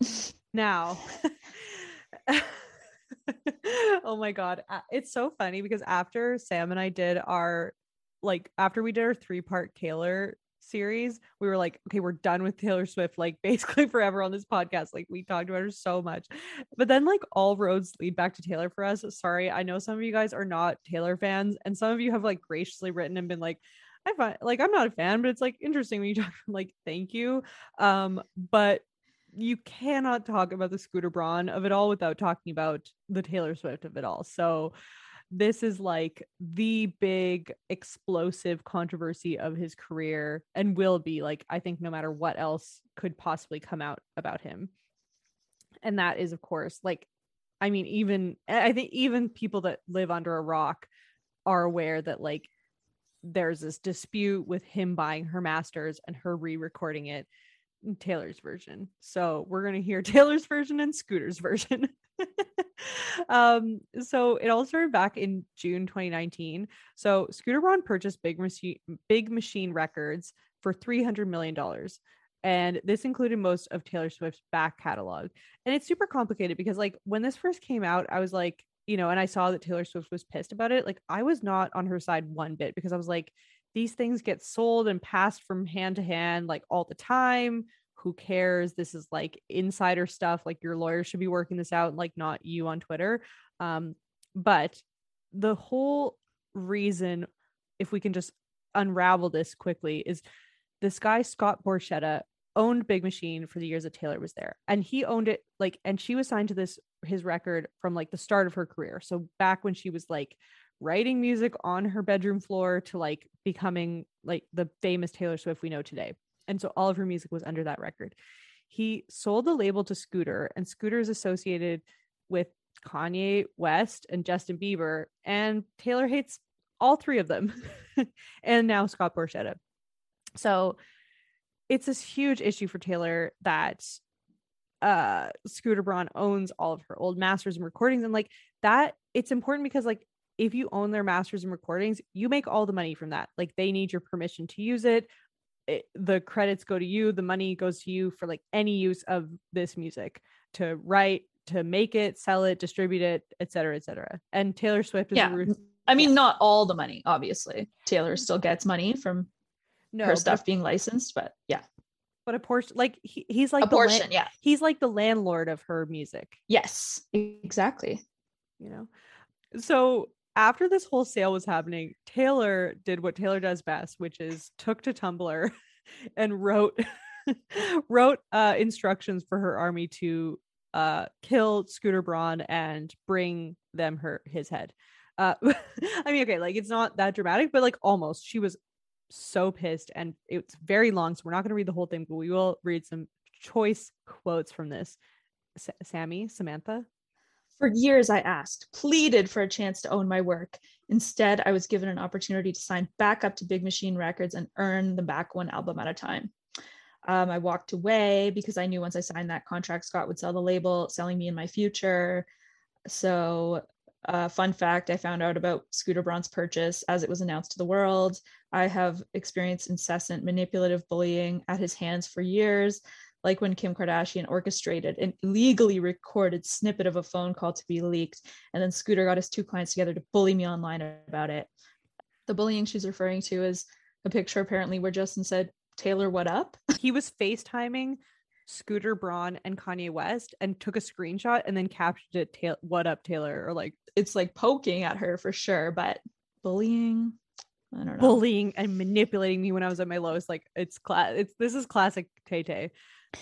now oh my god it's so funny because after sam and i did our like after we did our three part taylor series we were like okay we're done with taylor swift like basically forever on this podcast like we talked about her so much. But then like all roads lead back to taylor for us. Sorry i know some of you guys are not taylor fans and some of you have like graciously written and been like i find like i'm not a fan but it's like interesting when you talk like thank you. Um but you cannot talk about the Scooter Braun of it all without talking about the Taylor Swift of it all. So this is like the big explosive controversy of his career and will be like I think no matter what else could possibly come out about him. And that is of course like I mean even I think even people that live under a rock are aware that like there's this dispute with him buying her masters and her re-recording it in Taylor's version. So we're going to hear Taylor's version and Scooter's version. um, so it all started back in June 2019. So Scooter Braun purchased Big Machine Big Machine Records for 300 million dollars. And this included most of Taylor Swift's back catalog. And it's super complicated because like when this first came out, I was like, you know, and I saw that Taylor Swift was pissed about it. Like I was not on her side one bit because I was like, these things get sold and passed from hand to hand like all the time who cares? This is like insider stuff like your lawyer should be working this out like not you on twitter. Um but the whole reason if we can just unravel this quickly is this guy scott borchetta owned big machine for the years that taylor was there and he owned it like and she was signed to this his record from like the start of her career. So back when she was like writing music on her bedroom floor to like becoming like the famous Taylor Swift we know today. And so all of her music was under that record. He sold the label to Scooter, and Scooter is associated with Kanye West and Justin Bieber, and Taylor hates all three of them, and now Scott Borchetta. So it's this huge issue for Taylor that uh Scooter Braun owns all of her old masters and recordings and like that it's important because like if you own their masters and recordings, you make all the money from that. Like they need your permission to use it. It. The credits go to you, the money goes to you for like any use of this music to write, to make it, sell it, distribute it, etc., cetera, et cetera. And Taylor Swift is yeah. I mean, yeah. not all the money, obviously. Taylor mm. still gets money from no, her stuff being licensed, but yeah. But a portion, like he, he's like a portion, la- yeah. He's like the landlord of her music. Yes, exactly. You know, so after this whole sale was happening, Taylor did what Taylor does best, which is took to Tumblr and wrote wrote uh, instructions for her army to uh, kill Scooter Braun and bring them her his head. Uh, I mean, okay, like it's not that dramatic, but like almost. She was so pissed, and it's very long, so we're not going to read the whole thing, but we will read some choice quotes from this. S- Sammy, Samantha. For years, I asked, pleaded for a chance to own my work. Instead, I was given an opportunity to sign back up to Big Machine Records and earn them back one album at a time. Um, I walked away because I knew once I signed that contract, Scott would sell the label, selling me in my future. So, uh, fun fact I found out about Scooter Braun's purchase as it was announced to the world. I have experienced incessant manipulative bullying at his hands for years like when Kim Kardashian orchestrated an illegally recorded snippet of a phone call to be leaked, and then Scooter got his two clients together to bully me online about it. The bullying she's referring to is a picture apparently where Justin said, Taylor, what up? He was FaceTiming Scooter Braun and Kanye West and took a screenshot and then captured it, ta- what up, Taylor? Or like, it's like poking at her for sure, but bullying. I don't know. Bullying and manipulating me when I was at my lowest. Like it's class. It's this is classic Tay Tay.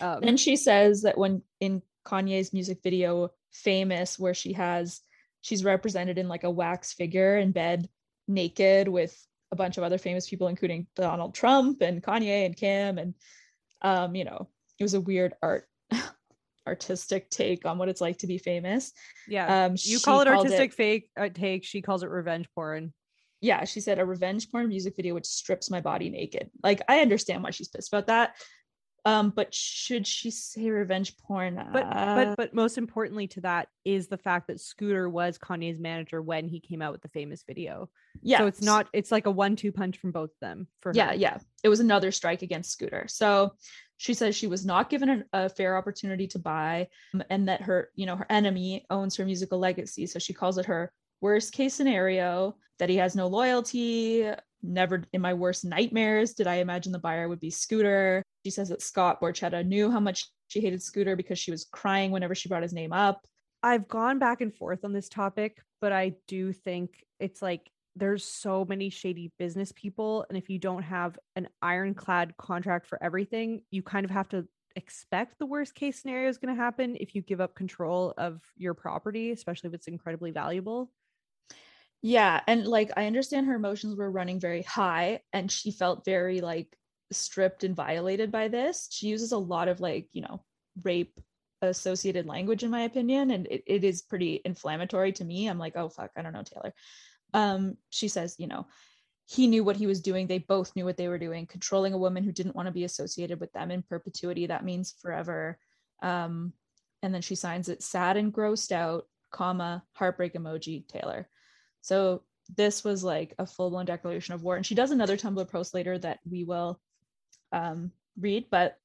Um, and she says that when in Kanye's music video Famous, where she has she's represented in like a wax figure in bed naked with a bunch of other famous people, including Donald Trump and Kanye and Kim. And um, you know, it was a weird art artistic take on what it's like to be famous. Yeah. Um, you call it artistic it, fake uh, take. She calls it revenge porn. Yeah, she said a revenge porn music video which strips my body naked. Like I understand why she's pissed about that, um but should she say revenge porn but uh, but but most importantly to that is the fact that scooter was kanye's manager when he came out with the famous video yeah so it's not it's like a one-two punch from both of them for yeah her. yeah it was another strike against scooter so She says she was not given a, a fair opportunity to buy um, and that her, you know, her enemy owns her musical legacy. So she calls it her worst case scenario that he has no loyalty. Never in my worst nightmares did I imagine the buyer would be Scooter. She says that Scott Borchetta knew how much she hated Scooter because she was crying whenever she brought his name up. I've gone back and forth on this topic, but I do think it's like there's so many shady business people. And if you don't have an ironclad contract for everything, you kind of have to expect the worst case scenario is going to happen if you give up control of your property, especially if it's incredibly valuable. Yeah. And like, I understand her emotions were running very high and she felt very like stripped and violated by this. She uses a lot of like, you know, rape associated language, in my opinion. And it, it is pretty inflammatory to me. I'm like, oh, fuck, I don't know, Taylor. Um, she says, you know, he knew what he was doing. They both knew what they were doing, controlling a woman who didn't want to be associated with them in perpetuity. That means forever. Um, and then she signs it sad and grossed out, comma, heartbreak emoji, Taylor. So this was like a full blown declaration of war. And she does another Tumblr post later that we will um, read, but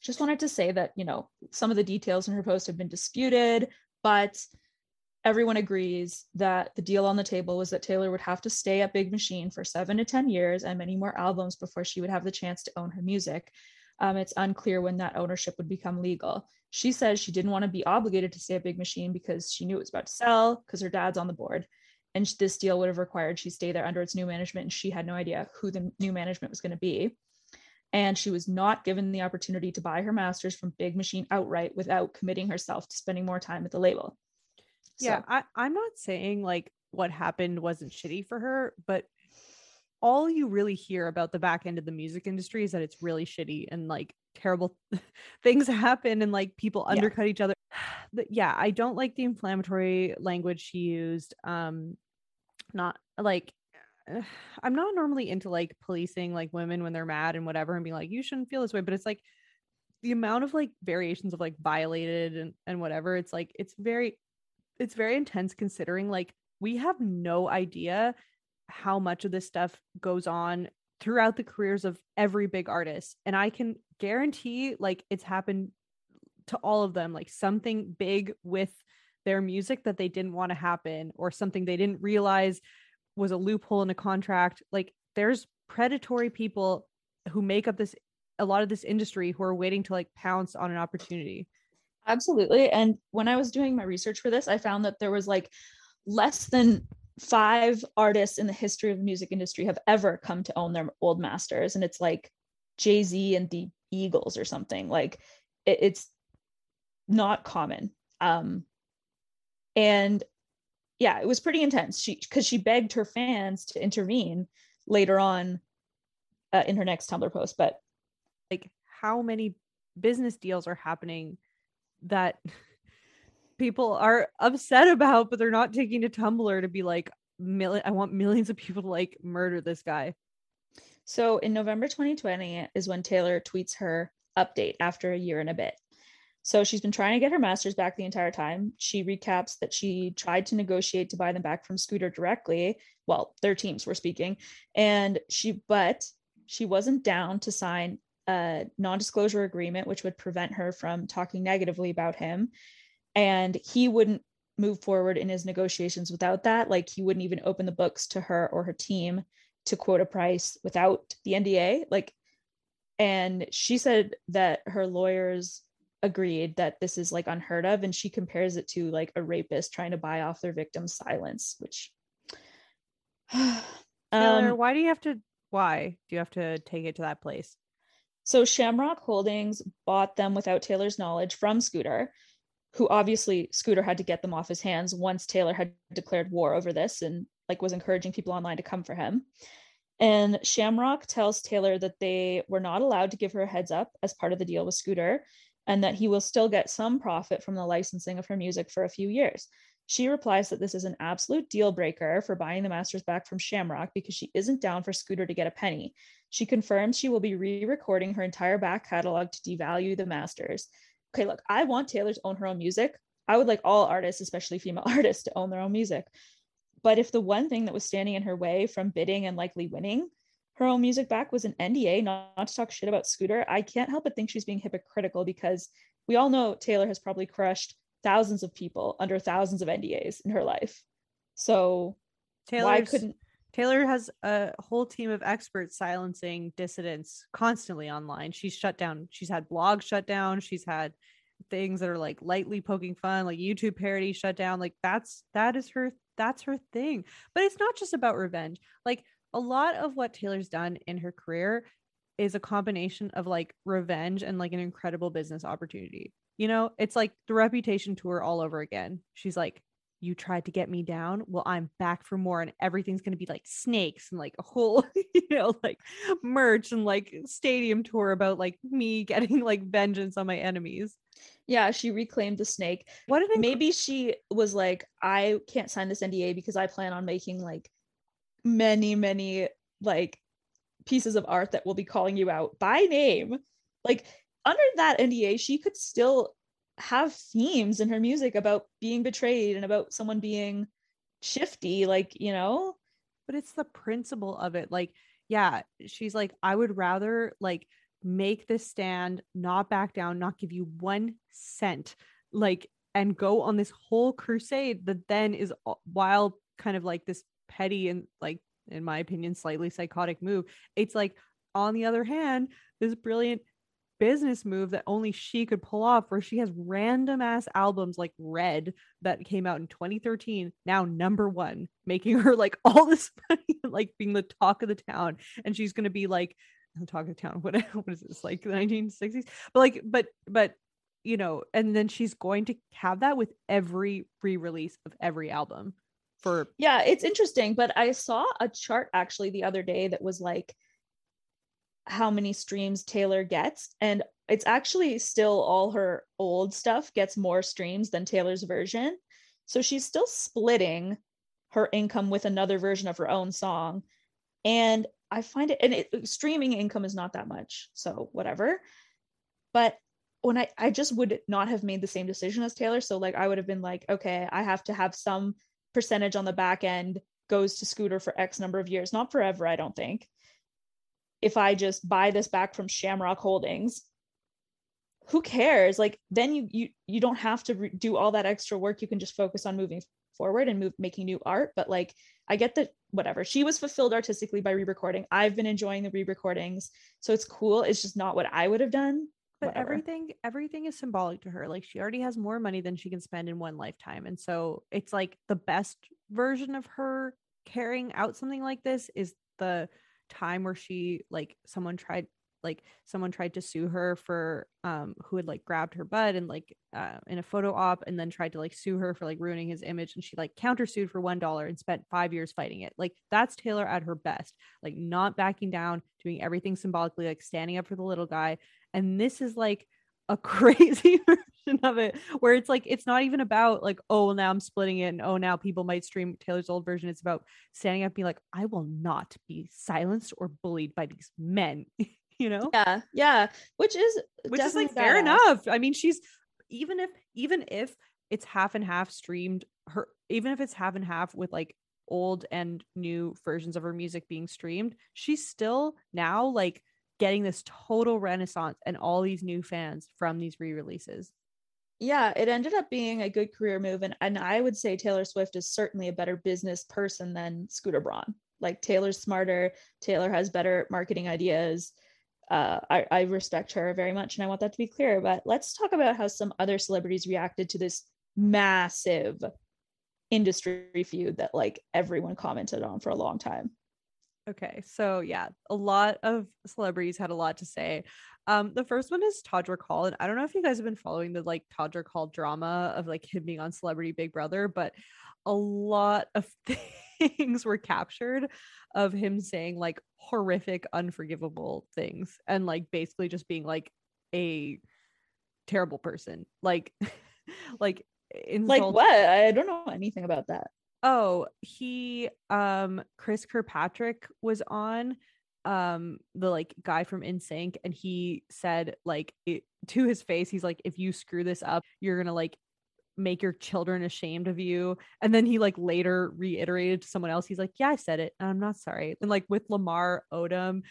just wanted to say that, you know, some of the details in her post have been disputed, but everyone agrees that the deal on the table was that Taylor would have to stay at Big Machine for seven to 10 years and many more albums before she would have the chance to own her music. Um, it's unclear when that ownership would become legal. She says she didn't want to be obligated to stay at Big Machine because she knew it was about to sell because her dad's on the board and this deal would have required she stay there under its new management and she had no idea who the new management was going to be and she was not given the opportunity to buy her masters from big machine outright without committing herself to spending more time at the label. Yeah so. I, i'm not saying like what happened wasn't shitty for her but all you really hear about the back end of the music industry is that it's really shitty and like terrible things happen and like people undercut each other. Yeah i don't like the inflammatory language she used. Um not like I'm not normally into like policing like women when they're mad and whatever and being like you shouldn't feel this way but it's like the amount of like variations of like violated and and whatever it's like it's very it's very intense considering like we have no idea how much of this stuff goes on throughout the careers of every big artist and I can guarantee like it's happened to all of them like something big with their music that they didn't want to happen or something they didn't realize was a loophole in a contract like there's predatory people who make up this a lot of this industry who are waiting to like pounce on an opportunity. Absolutely and when i was doing my research for this i found that there was like less than five artists in the history of the music industry have ever come to own their old masters and it's like jay-z and the eagles or something like it, it's not common um and yeah, it was pretty intense. She because she begged her fans to intervene later on uh, in her next Tumblr post. But like, how many business deals are happening that people are upset about, but they're not taking to Tumblr to be like. I want millions of people to like murder this guy. So in November 2020 is when Taylor tweets her update after a year and a bit. So she's been trying to get her masters back the entire time. She recaps that she tried to negotiate to buy them back from Scooter directly. Well, their teams were speaking, and she, but she wasn't down to sign a non-disclosure agreement, which would prevent her from talking negatively about him. And he wouldn't move forward in his negotiations without that. Like he wouldn't even open the books to her or her team to quote a price without the NDA. Like, and she said that her lawyers agreed that this is like unheard of and she compares it to like a rapist trying to buy off their victim's silence which Taylor, um, why do you have to why do you have to take it to that place? So shamrock holdings bought them without taylor's knowledge from scooter who obviously scooter had to get them off his hands once taylor had declared war over this and like was encouraging people online to come for him. And shamrock tells taylor that they were not allowed to give her a heads up as part of the deal with scooter and that he will still get some profit from the licensing of her music for a few years. She replies that this is an absolute deal breaker for buying the masters back from Shamrock because she isn't down for Scooter to get a penny. She confirms she will be re recording her entire back catalog to devalue the masters. Okay, look, I want Taylor to own her own music. I would like all artists, especially female artists, to own their own music. But if the one thing that was standing in her way from bidding and likely winning her own music back was an NDA, not, not to talk shit about Scooter. I can't help but think she's being hypocritical because we all know Taylor has probably crushed thousands of people under thousands of NDAs in her life. So Taylor's, why couldn't Taylor has a whole team of experts silencing dissidents constantly online. She's shut down. She's had blogs shut down. She's had things that are like lightly poking fun, like YouTube parody shut down. Like that's that is her that's her thing. But it's not just about revenge. Like a lot of what Taylor's done in her career is a combination of like revenge and like an incredible business opportunity. You know, it's like the reputation tour all over again. She's like, You tried to get me down. Well, I'm back for more, and everything's going to be like snakes and like a whole, you know, like merch and like stadium tour about like me getting like vengeance on my enemies. yeah, she reclaimed the snake. What did Maybe she was like, I can't sign this NDA because I plan on making like many, many like pieces of art that will be calling you out by name. Like under that NDA, she could still have themes in her music about being betrayed and about someone being shifty, like, you know? but it's the principle of it like yeah she's like i would rather like make this stand not back down not give you one cent like and go on this whole crusade that then is while kind of like this petty and like in my opinion slightly psychotic move. It's like on the other hand this brilliant business move that only she could pull off where she has random ass albums like red that came out in 2013 now number one making her like all this money like being the talk of the town. And she's going to be like the talk of the town what, what is this like the 1960s but like but but you know and then she's going to have that with every re-release of every album for Yeah, it's interesting, but I saw a chart actually the other day that was like how many streams Taylor gets and it's actually still all her old stuff gets more streams than Taylor's version. So she's still splitting her income with another version of her own song. And I find it and it, streaming income is not that much, so whatever. But when I I just would not have made the same decision as Taylor, so like I would have been like, okay, I have to have some percentage on the back end goes to Scooter for X number of years, not forever, I don't think. If I just buy this back from Shamrock Holdings, who cares? Like then you you you don't have to re- do all that extra work. You can just focus on moving forward and move making new art. But like I get that whatever. She was fulfilled artistically by re-recording. I've been enjoying the re-recordings, so it's cool. It's just not what I would have done. But Whatever. everything everything is symbolic to her like she already has more money than she can spend in one lifetime and so it's like the best version of her carrying out something like this is the time where she like someone tried like someone tried to sue her for um who had like grabbed her butt and like uh, in a photo op and then tried to like sue her for like ruining his image and she like countersued for one dollar and spent five years fighting it like that's taylor at her best like not backing down doing everything symbolically like standing up for the little guy and this is like a crazy version of it where it's like it's not even about like oh now i'm splitting it and oh now people might stream taylor's old version. It's about standing up and being like i will not be silenced or bullied by these men you know? Yeah, yeah, which is which is like fair enough. I mean she's even if even if it's half and half streamed her even if it's half and half with like old and new versions of her music being streamed she's still now like getting this total renaissance and all these new fans from these re-releases yeah, it ended up being a good career move. And, and I would say Taylor Swift is certainly a better business person than Scooter Braun. Like Taylor's smarter, Taylor has better marketing ideas. Uh, I, I respect her very much and I want that to be clear. But let's talk about how some other celebrities reacted to this massive industry feud that like everyone commented on for a long time. Okay, so yeah, a lot of celebrities had a lot to say. Um, the first one is Todrick Hall, and I don't know if you guys have been following the like Todrick Hall drama of like him being on Celebrity Big Brother, but a lot of things were captured of him saying like horrific, unforgivable things, and like basically just being like a terrible person, like like Like what? I don't know anything about that. Oh, he um Chris Kirkpatrick was on um the like guy from NSYNC and he said like it, to his face he's like if you screw this up you're going to like make your children ashamed of you. And then he like later reiterated to someone else, he's like, Yeah, I said it. And I'm not sorry. And like with Lamar Odom,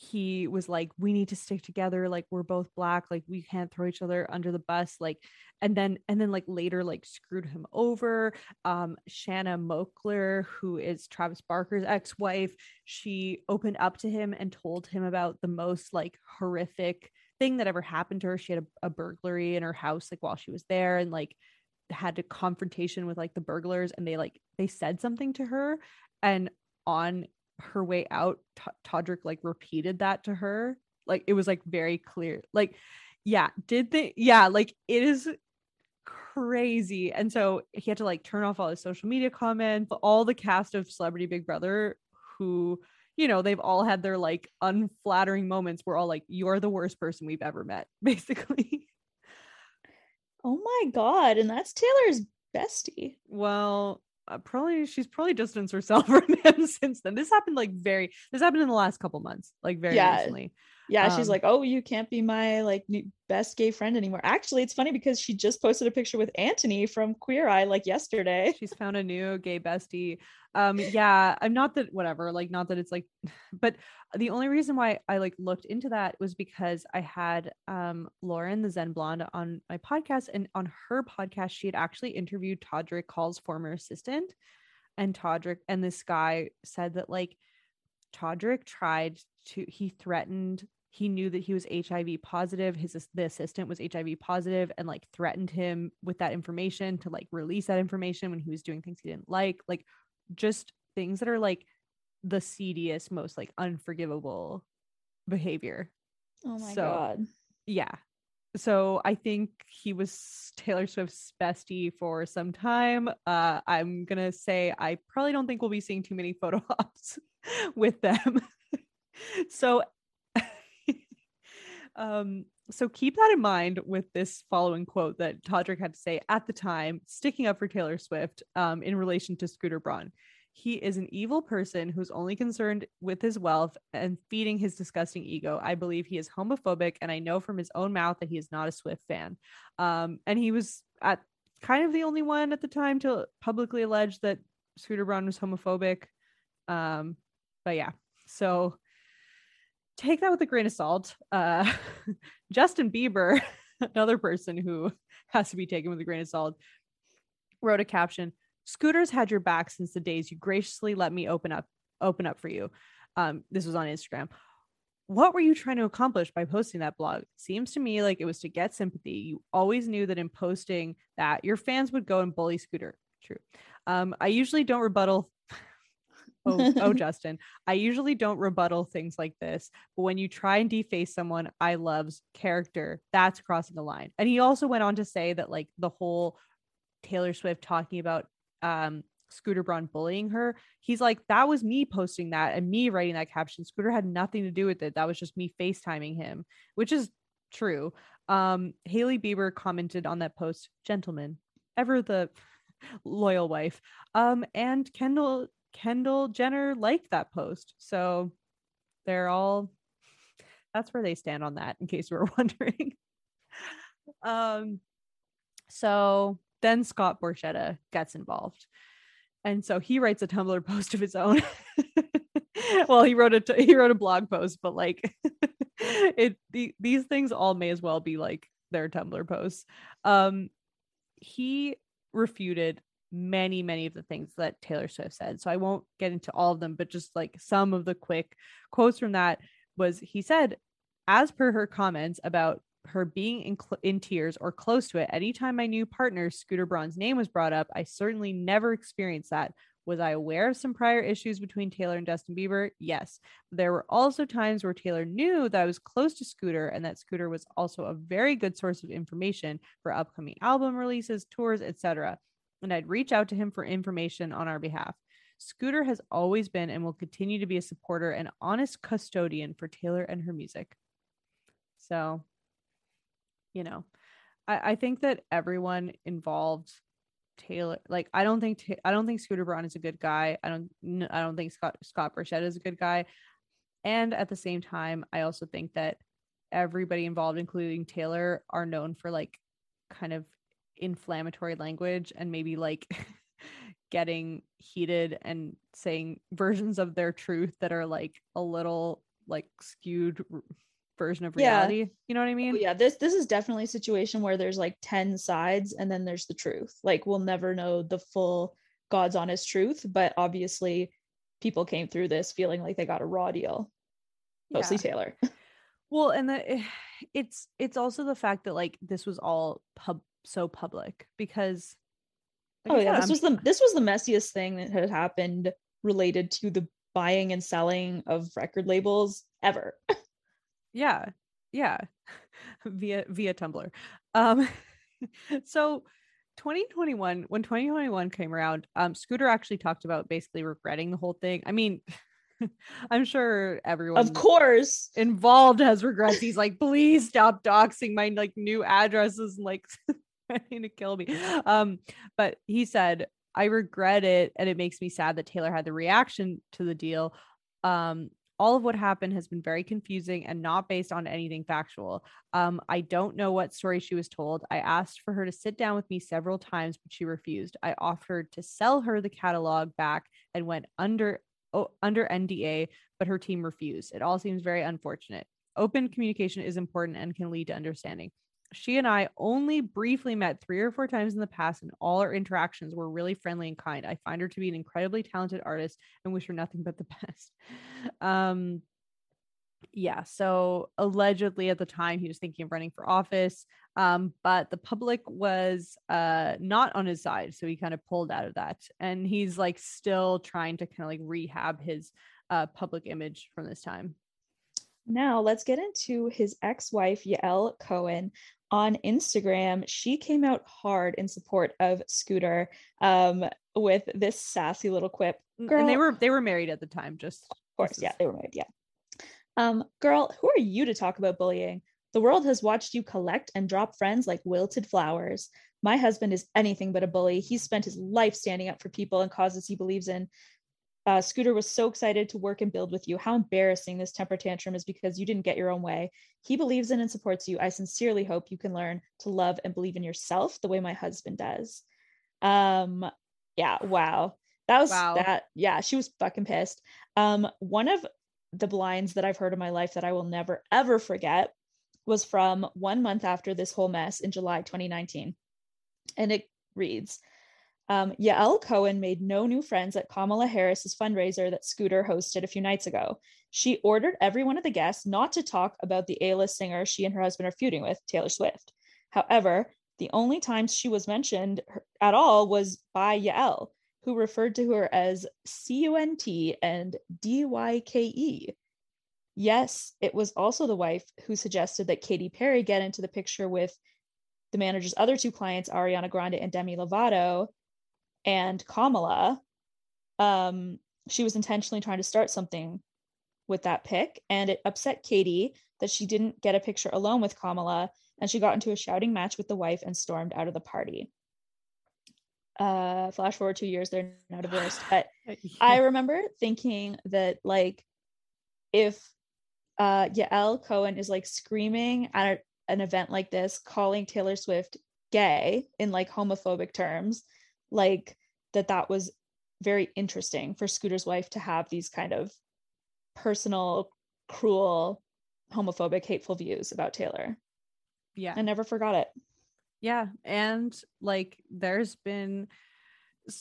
he was like, We need to stick together. Like, we're both black. Like, we can't throw each other under the bus. Like, and then and then like later like screwed him over. Um, Shanna Moakler who is Travis Barker's ex-wife, she opened up to him and told him about the most like horrific thing that ever happened to her. She had a, a burglary in her house like while she was there and like had a confrontation with like the burglars and they like they said something to her and on her way out T- Todrick like repeated that to her like it was like very clear like yeah did they yeah like it is crazy and so he had to like turn off all his social media comments all the cast of celebrity big brother who you know they've all had their like unflattering moments we're all like you're the worst person we've ever met basically Oh my god, and that's Taylor's bestie. well uh, probably she's probably distanced herself from him since then this happened like very this happened in the last couple months like very Yeah. recently Yeah, she's Um, like, "Oh, you can't be my like new best gay friend anymore." Actually, it's funny because she just posted a picture with Anthony from Queer Eye like yesterday. she's found a new gay bestie um yeah i'm not that whatever like not that it's like but the only reason why i like looked into that was because i had um lauren the zen blonde on my podcast and on her podcast she had actually interviewed todrick hall's former assistant and todrick and this guy said that like todrick tried to he threatened he knew that he was hiv positive his the assistant was hiv positive and like threatened him with that information to like release that information when he was doing things he didn't like like just things that are like the seediest most like unforgivable behavior. Oh my So- god. yeah. So i think he was taylor swift's bestie for some time. Uh i'm gonna say i probably don't think we'll be seeing too many photo ops with them. So um so keep that in mind with this following quote that Todrick had to say at the time, sticking up for Taylor Swift um, in relation to Scooter Braun. He is an evil person who's only concerned with his wealth and feeding his disgusting ego. I believe he is homophobic, and I know from his own mouth that he is not a Swift fan. Um, and he was at kind of the only one at the time to publicly allege that Scooter Braun was homophobic. Um, but yeah, so take that with a grain of salt. Uh, Justin Bieber, another person who has to be taken with a grain of salt, wrote a caption Scooters had your back since the days you graciously let me open up open up for you. Um, this was on Instagram. What were you trying to accomplish by posting that blog? Seems to me like it was to get sympathy. You always knew that in posting that your fans would go and bully Scooter. True. Um, I usually don't rebuttal. Oh, oh, Justin. I usually don't rebuttal things like this, but when you try and deface someone I love's character, that's crossing the line. And he also went on to say that like the whole Taylor Swift talking about um Scooter Braun bullying her, he's like, that was me posting that and me writing that caption. Scooter had nothing to do with it. That was just me FaceTiming him, which is true. Um, Hailey Bieber commented on that post, gentleman, ever the loyal wife. Um, and Kendall Kendall Jenner liked that post. So they're all that's where they stand on that, in case you were wondering. um, so then Scott Borchetta gets involved. And so he writes a Tumblr post of his own. well, he wrote a t- he wrote a blog post, but like it the, these things all may as well be like their Tumblr posts. Um he refuted many many of the things that Taylor Swift said. So I won't get into all of them, but just like some of the quick quotes from that was he said as per her comments about her being in, cl- in tears or close to it anytime my new partner Scooter Braun's name was brought up, I certainly never experienced that. Was I aware of some prior issues between Taylor and Justin Bieber? Yes. There were also times where Taylor knew that I was close to Scooter and that Scooter was also a very good source of information for upcoming album releases, tours, etc. And I'd reach out to him for information on our behalf. Scooter has always been and will continue to be a supporter and honest custodian for Taylor and her music. So, you know, I, I think that everyone involved Taylor, like I don't think I don't think Scooter Braun is a good guy. I don't I don't think Scott Scott Borchetta is a good guy. And at the same time, I also think that everybody involved, including Taylor, are known for like kind of inflammatory language and maybe like getting heated and saying versions of their truth that are like a little like skewed r- version of Yeah. reality. You know what I Oh, mean? yeah, this this is definitely a situation where there's like 10 sides and then there's the truth. Like we'll never know the full God's honest truth, but obviously people came through this feeling like they got a raw deal. Mostly Yeah. Taylor. Well, and the it's it's also the fact that like this was all pub so public because like oh I yeah, said, this I'm was the this was the messiest thing that had happened related to the buying and selling of record labels ever. yeah yeah via via tumblr um so 2021 when 2021 came around um scooter actually talked about basically regretting the whole thing i mean i'm sure everyone of course. involved has regrets he's like please stop doxing my like new addresses and like trying to kill me um but he said i regret it and it makes me sad that taylor had the reaction to the deal um all of what happened has been very confusing and not based on anything factual. Um, I don't know what story she was told. I asked for her to sit down with me several times, but she refused. I offered to sell her the catalog back and went under oh, under NDA, but her team refused. It all seems very unfortunate. Open communication is important and can lead to understanding. She and I only briefly met three or four times in the past, and all our interactions were really friendly and kind. I find her to be an incredibly talented artist and wish her nothing but the best. Um, yeah, so allegedly at the time he was thinking of running for office, um, but the public was uh not on his side, so he kind of pulled out of that, and he's like still trying to kind of like rehab his uh public image from this time. Now let's get into his ex-wife Yael Cohen on Instagram. She came out hard in support of Scooter um, with this sassy little quip. N- and they Girl- were they were married at the time, just Of course, this yeah, they were married. Yeah. Um, girl, who are you to talk about bullying? The world has watched you collect and drop friends like wilted flowers. My husband is anything but a bully. He's spent his life standing up for people and causes he believes in. Uh, Scooter was so excited to work and build with you. How embarrassing this temper tantrum is because you didn't get your own way. He believes in and supports you. I sincerely hope you can learn to love and believe in yourself the way my husband does. Um, yeah, wow. That was Wow. that. Yeah, she was fucking pissed. Um, one of the blinds that I've heard in my life that I will never ever forget was from one month after this whole mess in July 2019. And it reads um, Yael Cohen made no new friends at Kamala Harris's fundraiser that Scooter hosted a few nights ago. She ordered every one of the guests not to talk about the A list singer she and her husband are feuding with, Taylor Swift. However, the only times she was mentioned at all was by Yael, who referred to her as C U N T and D Y K E. Yes, it was also the wife who suggested that Katy Perry get into the picture with the manager's other two clients, Ariana Grande and Demi Lovato, and Kamala. Um, she was intentionally trying to start something with that pick, and it upset Katy that she didn't get a picture alone with Kamala, and she got into a shouting match with the wife and stormed out of the party. Uh, flash forward two years, they're now divorced. But I remember thinking that like if uh Yael Cohen is like screaming at a- an event like this, calling Taylor Swift gay in like homophobic terms, like that that was very interesting for Scooter's wife to have these kind of personal, cruel, homophobic, hateful views about Taylor. yeah. I never forgot it. Yeah, and like there's been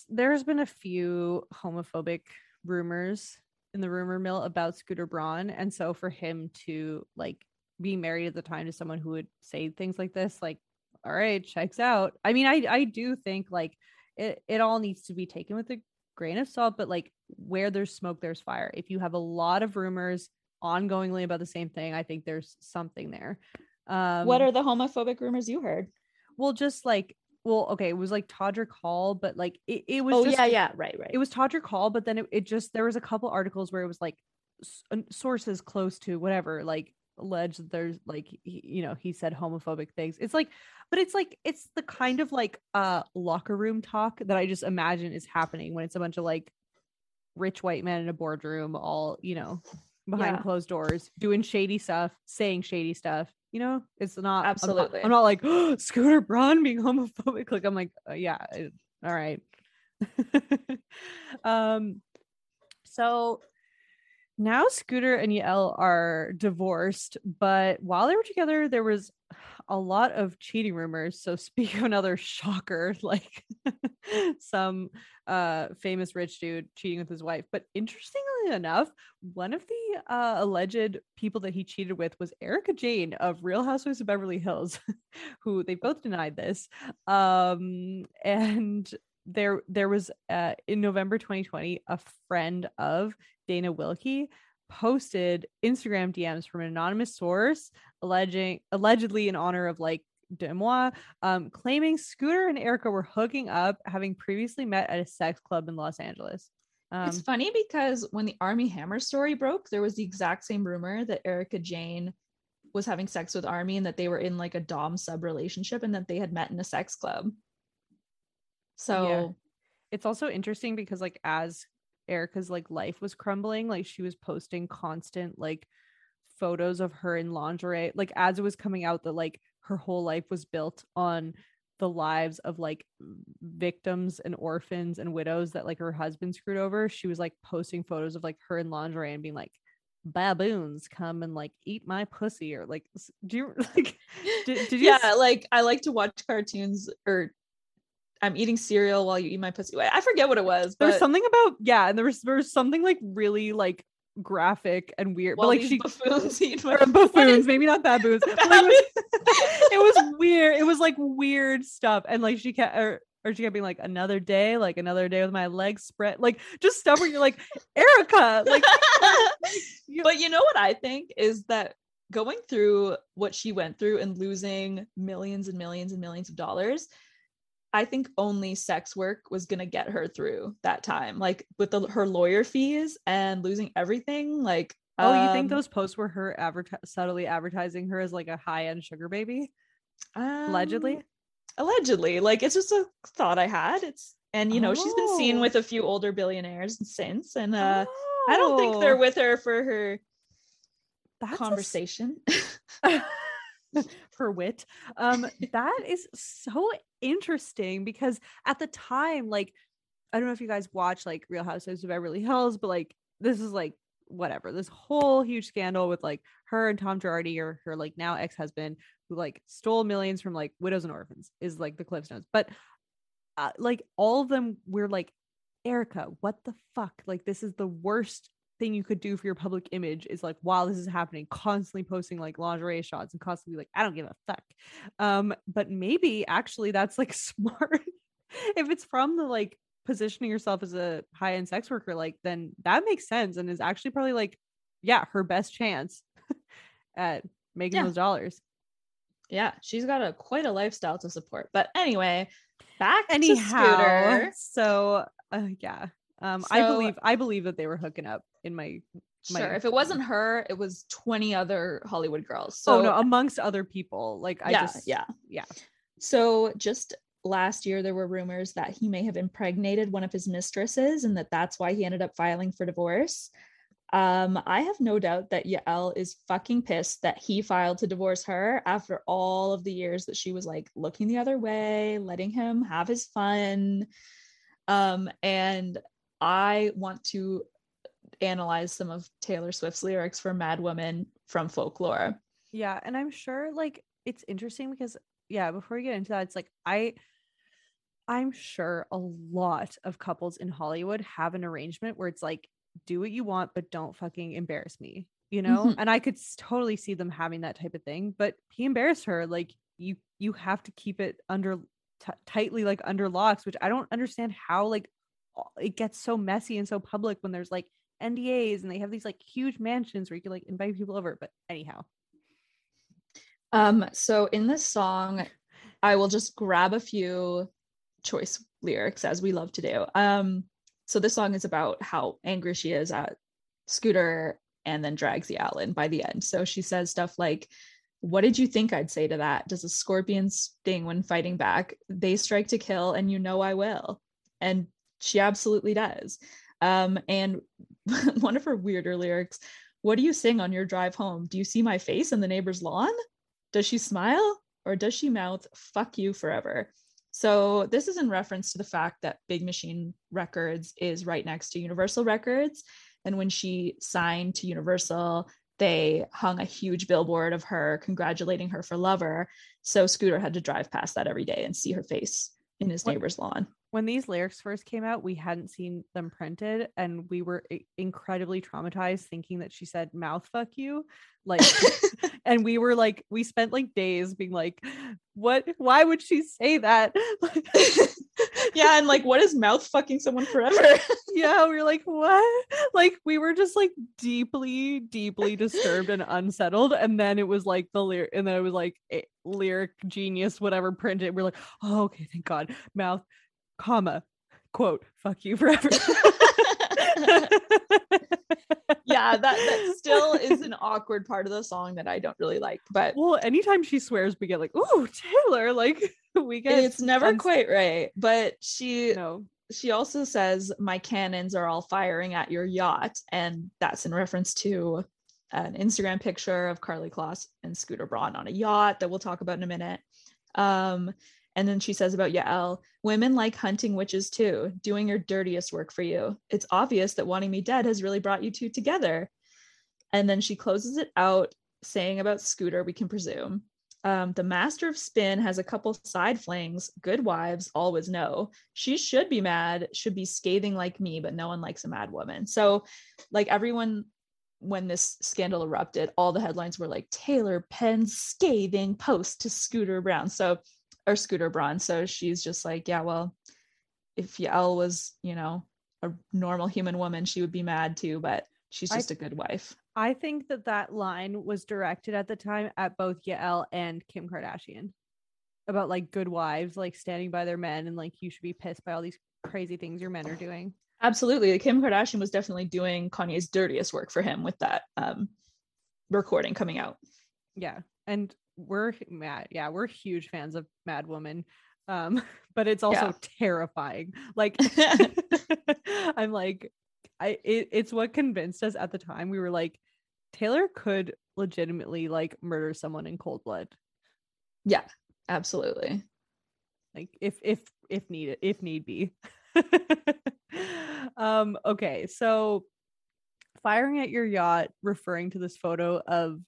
there's been a few homophobic rumors in the rumor mill about Scooter Braun, and so for him to like be married at the time to someone who would say things like this, like, all right, checks out. I mean, I I do think like it it all needs to be taken with a grain of salt, but like where there's smoke, there's fire. If you have a lot of rumors ongoingly about the same thing, I think there's something there. Um, what are the homophobic rumors you heard? well just like well okay it was like todrick hall but like it, it was Oh just, yeah, yeah, right, right. it was todrick hall but then it, it just there was a couple articles where it was like s- sources close to whatever like alleged that there's like he, you know he said homophobic things it's like but it's like it's the kind of like uh locker room talk that i just imagine is happening when it's a bunch of like rich white men in a boardroom all you know behind Yeah. closed doors, doing shady stuff, saying shady stuff. You know, it's not I'm not- Absolutely. I'm not, like Scooter Braun being homophobic. Like I'm like, uh, yeah, all right. um, so now Scooter and Yael are divorced, but while they were together, there was a lot of cheating rumors. So speak of another shocker, like some uh famous rich dude cheating with his wife. But interestingly enough, one of the uh alleged people that he cheated with was Erika Jayne of Real Housewives of Beverly Hills, who they both denied this. Um and there there was uh in November 2020 a friend of Dana Wilkey posted Instagram DMs from an anonymous source alleging allegedly in honor of like Demois, um, claiming Scooter and Erika were hooking up, having previously met at a sex club in Los Angeles. Um, it's funny because when the Armie Hammer story broke, there was the exact same rumor that Erika Jayne was having sex with Armie and that they were in like a dom sub relationship and that they had met in a sex club. So it's also interesting because like as Erika's like life was crumbling, like she was posting constant like photos of her in lingerie, like as it was coming out that like her whole life was built on the lives of like victims and orphans and widows that like her husband screwed over. She was like posting photos of like her in lingerie and being like baboons come and like eat my pussy or like do you like did, did you yeah, like I like to watch cartoons or I'm eating cereal while you eat my pussy. I forget what it was, There was something about yeah, and there was there was something like really like graphic and weird, while but like she buffoons eat my buffoons, maybe not baboons. but, like, it, was, it was weird. It was like weird stuff, and like she kept or, or she kept being like another day, like another day with my legs spread, like just stuff where you're like Erika, like but you know what I think is that going through what she went through and losing millions and millions and millions of dollars, I think only sex work was going to get her through that time. Like with the, her lawyer fees and losing everything. Like, oh, you think um, those posts were her adverti- subtly advertising her as like a high end sugar baby, allegedly? um, allegedly, like it's just a thought I had. It's and you know she's been seen Oh. with a few older billionaires since, and uh, I don't think they're Oh, with her for her that's a conversation. her wit. Um, that is so interesting because at the time, like, I don't know if you guys watch like Real Housewives of Beverly Hills, but like, this is like whatever this whole huge scandal with like her and Tom Girardi or her like now ex husband who like stole millions from like widows and orphans is like the Cliff Notes, but uh, like all of them were like, Erika, what the fuck? Like, this is the worst thing you could do for your public image is like while this is happening constantly posting like lingerie shots and constantly like i don't give a fuck um but maybe actually that's like smart if it's from the like positioning yourself as a high-end sex worker like then that makes sense and is actually probably like yeah her best chance at making Yeah. those dollars yeah, she's got a quite a lifestyle to support. But anyway, back to anyhow Scooter. so uh, yeah um i believe i believe that they were hooking up in my my- Sure, if it wasn't her, it was 20 other Hollywood girls. So oh no amongst other people like i yeah, just yeah. yeah So just last year, there were rumors that he may have impregnated one of his mistresses and that that's why he ended up filing for divorce. Um, I have no doubt that Yael is fucking pissed that he filed to divorce her after all of the years that she was like looking the other way, letting him have his fun. Um, and I want to analyze some of Taylor Swift's lyrics for Mad Woman from folklore. Yeah, and I'm sure like it's interesting because yeah, before we get into that, it's like I I'm sure a lot of couples in Hollywood have an arrangement where it's like do what you want but don't fucking embarrass me, you know? Mhm. And I could totally see them having that type of thing, but he embarrassed her like you you have to keep it under t- tightly like under locks, which I don't understand how like it gets so messy and so public when there's like NDAs and they have these like huge mansions where you can like invite people over, but anyhow. Um, so in this song, I will just grab a few choice lyrics as we love to do. Um, so this song is about how angry she is at Scooter and then drags the Allen by the end. So she says stuff like, What did you think I'd say to that? Does a scorpion sting when fighting back? They strike to kill, and you know I will. And she absolutely does. Um, and one of her weirder lyrics What do you sing on your drive home? Do you see my face in the neighbor's lawn? Does she smile or does she mouth, fuck you forever? So, this is in reference to the fact that Big Machine Records is right next to Universal Records. And when she signed to Universal, they hung a huge billboard of her congratulating her for Lover. So, Scooter had to drive past that every day and see her face in his What- neighbor's lawn. When these lyrics first came out, we hadn't seen them printed, and we were incredibly traumatized, thinking that she said "mouth fuck you," like, and we were like, we spent like days being like, "What? Why would she say that?" yeah, and like, what is mouth fucking someone forever? yeah, we were like, "What?" Like, we were just like deeply, deeply disturbed and unsettled, and then it was like the lyric, and then it was like lyric genius, whatever printed. We're like, "Oh, okay, thank God." Mouth, comma, quote, "fuck you forever." yeah, that that still is an awkward part of the song that I don't really like, but Well, anytime she swears, we get like, "Ooh, Taylor!" Like we get. it's never uns- quite right. But she No, she also says my cannons are all firing at your yacht and that's in reference to an instagram picture of karlie kloss and scooter braun on a yacht that we'll talk about in a minute um, and then she says about yael women like hunting witches too doing your dirtiest work for you it's obvious that wanting me dead has really brought you two together and then she closes it out saying about scooter we can presume um, the master of spin has a couple side flings good wives always know she should be mad, should be scathing like me, but no one likes a mad woman. So, like everyone, when this scandal erupted, all the headlines were like Taylor Penn's scathing post to Scooter Brown. So, or Scooter Braun. So she's just like, yeah, well, if Yael was, you know, a normal human woman, she would be mad too, but she's just a good wife. I think that that line was directed at the time at both Yael and Kim Kardashian about like good wives, like standing by their men, and like you should be pissed by all these crazy things your men are doing. Absolutely. Kim Kardashian was definitely doing Kanye's dirtiest work for him with that um, recording coming out. Yeah, and we're mad. Yeah, we're huge fans of Mad Woman, um, but it's also Yeah. terrifying. Like, I'm like, I it, it's what convinced us at the time. We were like, Taylor could legitimately like murder someone in cold blood. Yeah, absolutely. like if if if needed if need be um okay so firing at your yacht referring to this photo of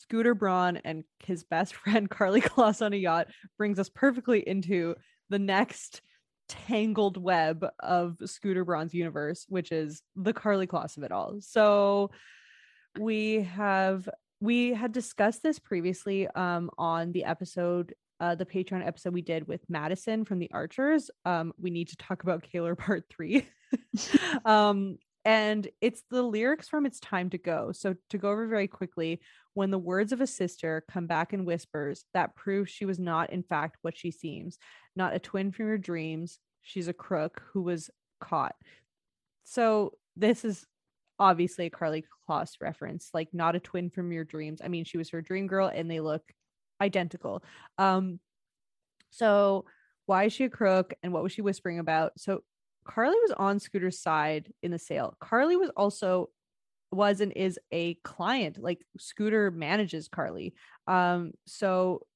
scooter braun and his best friend karlie kloss on a yacht brings us perfectly into the next tangled web of scooter braun's universe which is the karlie kloss of it all so we have we had discussed this previously um on the episode uh, the Patreon episode we did with Madison from the Archers. Um, we need to talk about Kaylor Part Three, um, and it's the lyrics from "It's Time to Go." So to go over very quickly, when the words of a sister come back in whispers, that proves she was not, in fact, what she seems. Not a twin from your dreams. She's a crook who was caught. So this is obviously a Karlie Kloss reference, like not a twin from your dreams. I mean, she was her dream girl, and they look identical. Um, so why is she a crook and what was she whispering about? So Karlie was on Scooter's side in the sale. Karlie was also was and is a client. Like Scooter manages Karlie. Um, so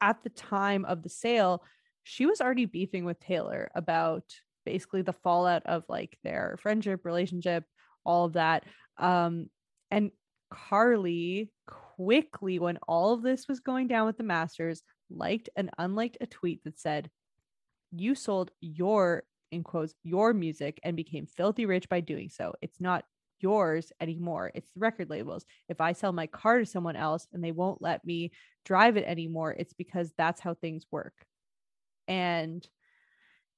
at the time of the sale, she was already beefing with Taylor about basically the fallout of like their friendship, relationship, all of that. Um, and Karlie quickly, when all of this was going down with the Masters, liked and unliked a tweet that said, You sold your, in quotes, your music and became filthy rich by doing so. It's not yours anymore. It's the record labels. If I sell my car to someone else and they won't let me drive it anymore, it's because that's how things work. And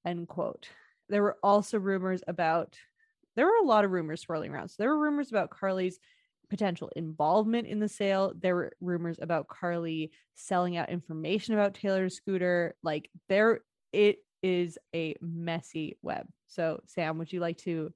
end quote. There were also rumors about, there were a lot of rumors swirling around. So there were rumors about Karlie's potential involvement in the sale. There were rumors about Karlie selling out information about Taylor's scooter. Like there, it is a messy web. So, Sam, would you like to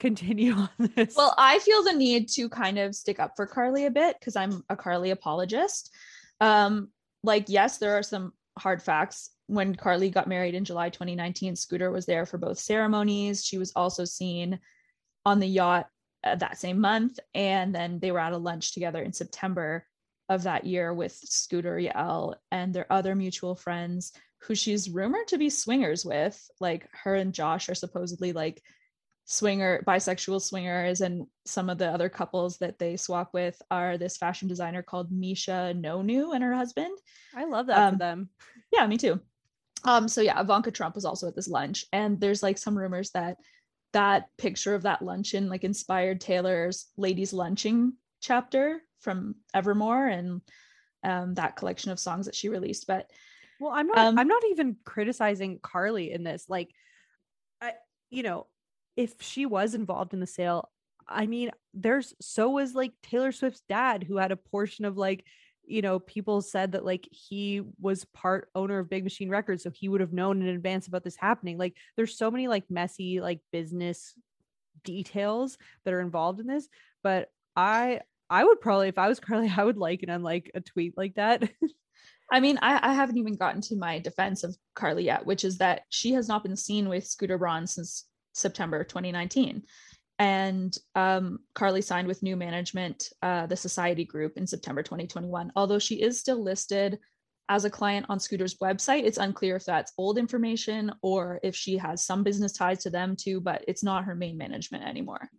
continue on this? Well, I feel the need to kind of stick up for Karlie a bit because I'm a Karlie apologist. Um, like, yes, there are some hard facts. When Karlie got married in July 2019, Scooter was there for both ceremonies. She was also seen on the yacht uh, that same month. And then they were at a lunch together in September of that year with Scooter Yael and their other mutual friends who she's rumored to be swingers with. Like her and Josh are supposedly like swinger bisexual swingers and some of the other couples that they swap with are this fashion designer called Misha Nonoo and her husband. I love that Um, for them. Yeah, me too. Um, so yeah, Ivanka Trump was also at this lunch, and there's like some rumors that that picture of that luncheon like inspired Taylor's ladies lunching chapter from Evermore and um, that collection of songs that she released. But Well, I'm not Um, I'm not even criticizing Karlie in this. Like I you know, if she was involved in the sale, I mean, there's so was like Taylor Swift's dad who had a portion of like you know, people said that like he was part owner of Big Machine Records, so he would have known in advance about this happening. Like, there's so many like messy like business details that are involved in this. But I, I would probably, if I was Karlie, I would like and unlike a tweet like that. I mean, I, I haven't even gotten to my defense of Karlie yet, which is that she has not been seen with Scooter Braun since September 2019. And um, Karlie signed with new management, uh, the Society Group, in September 2021. Although she is still listed as a client on Scooter's website, it's unclear if that's old information or if she has some business ties to them too, but it's not her main management anymore.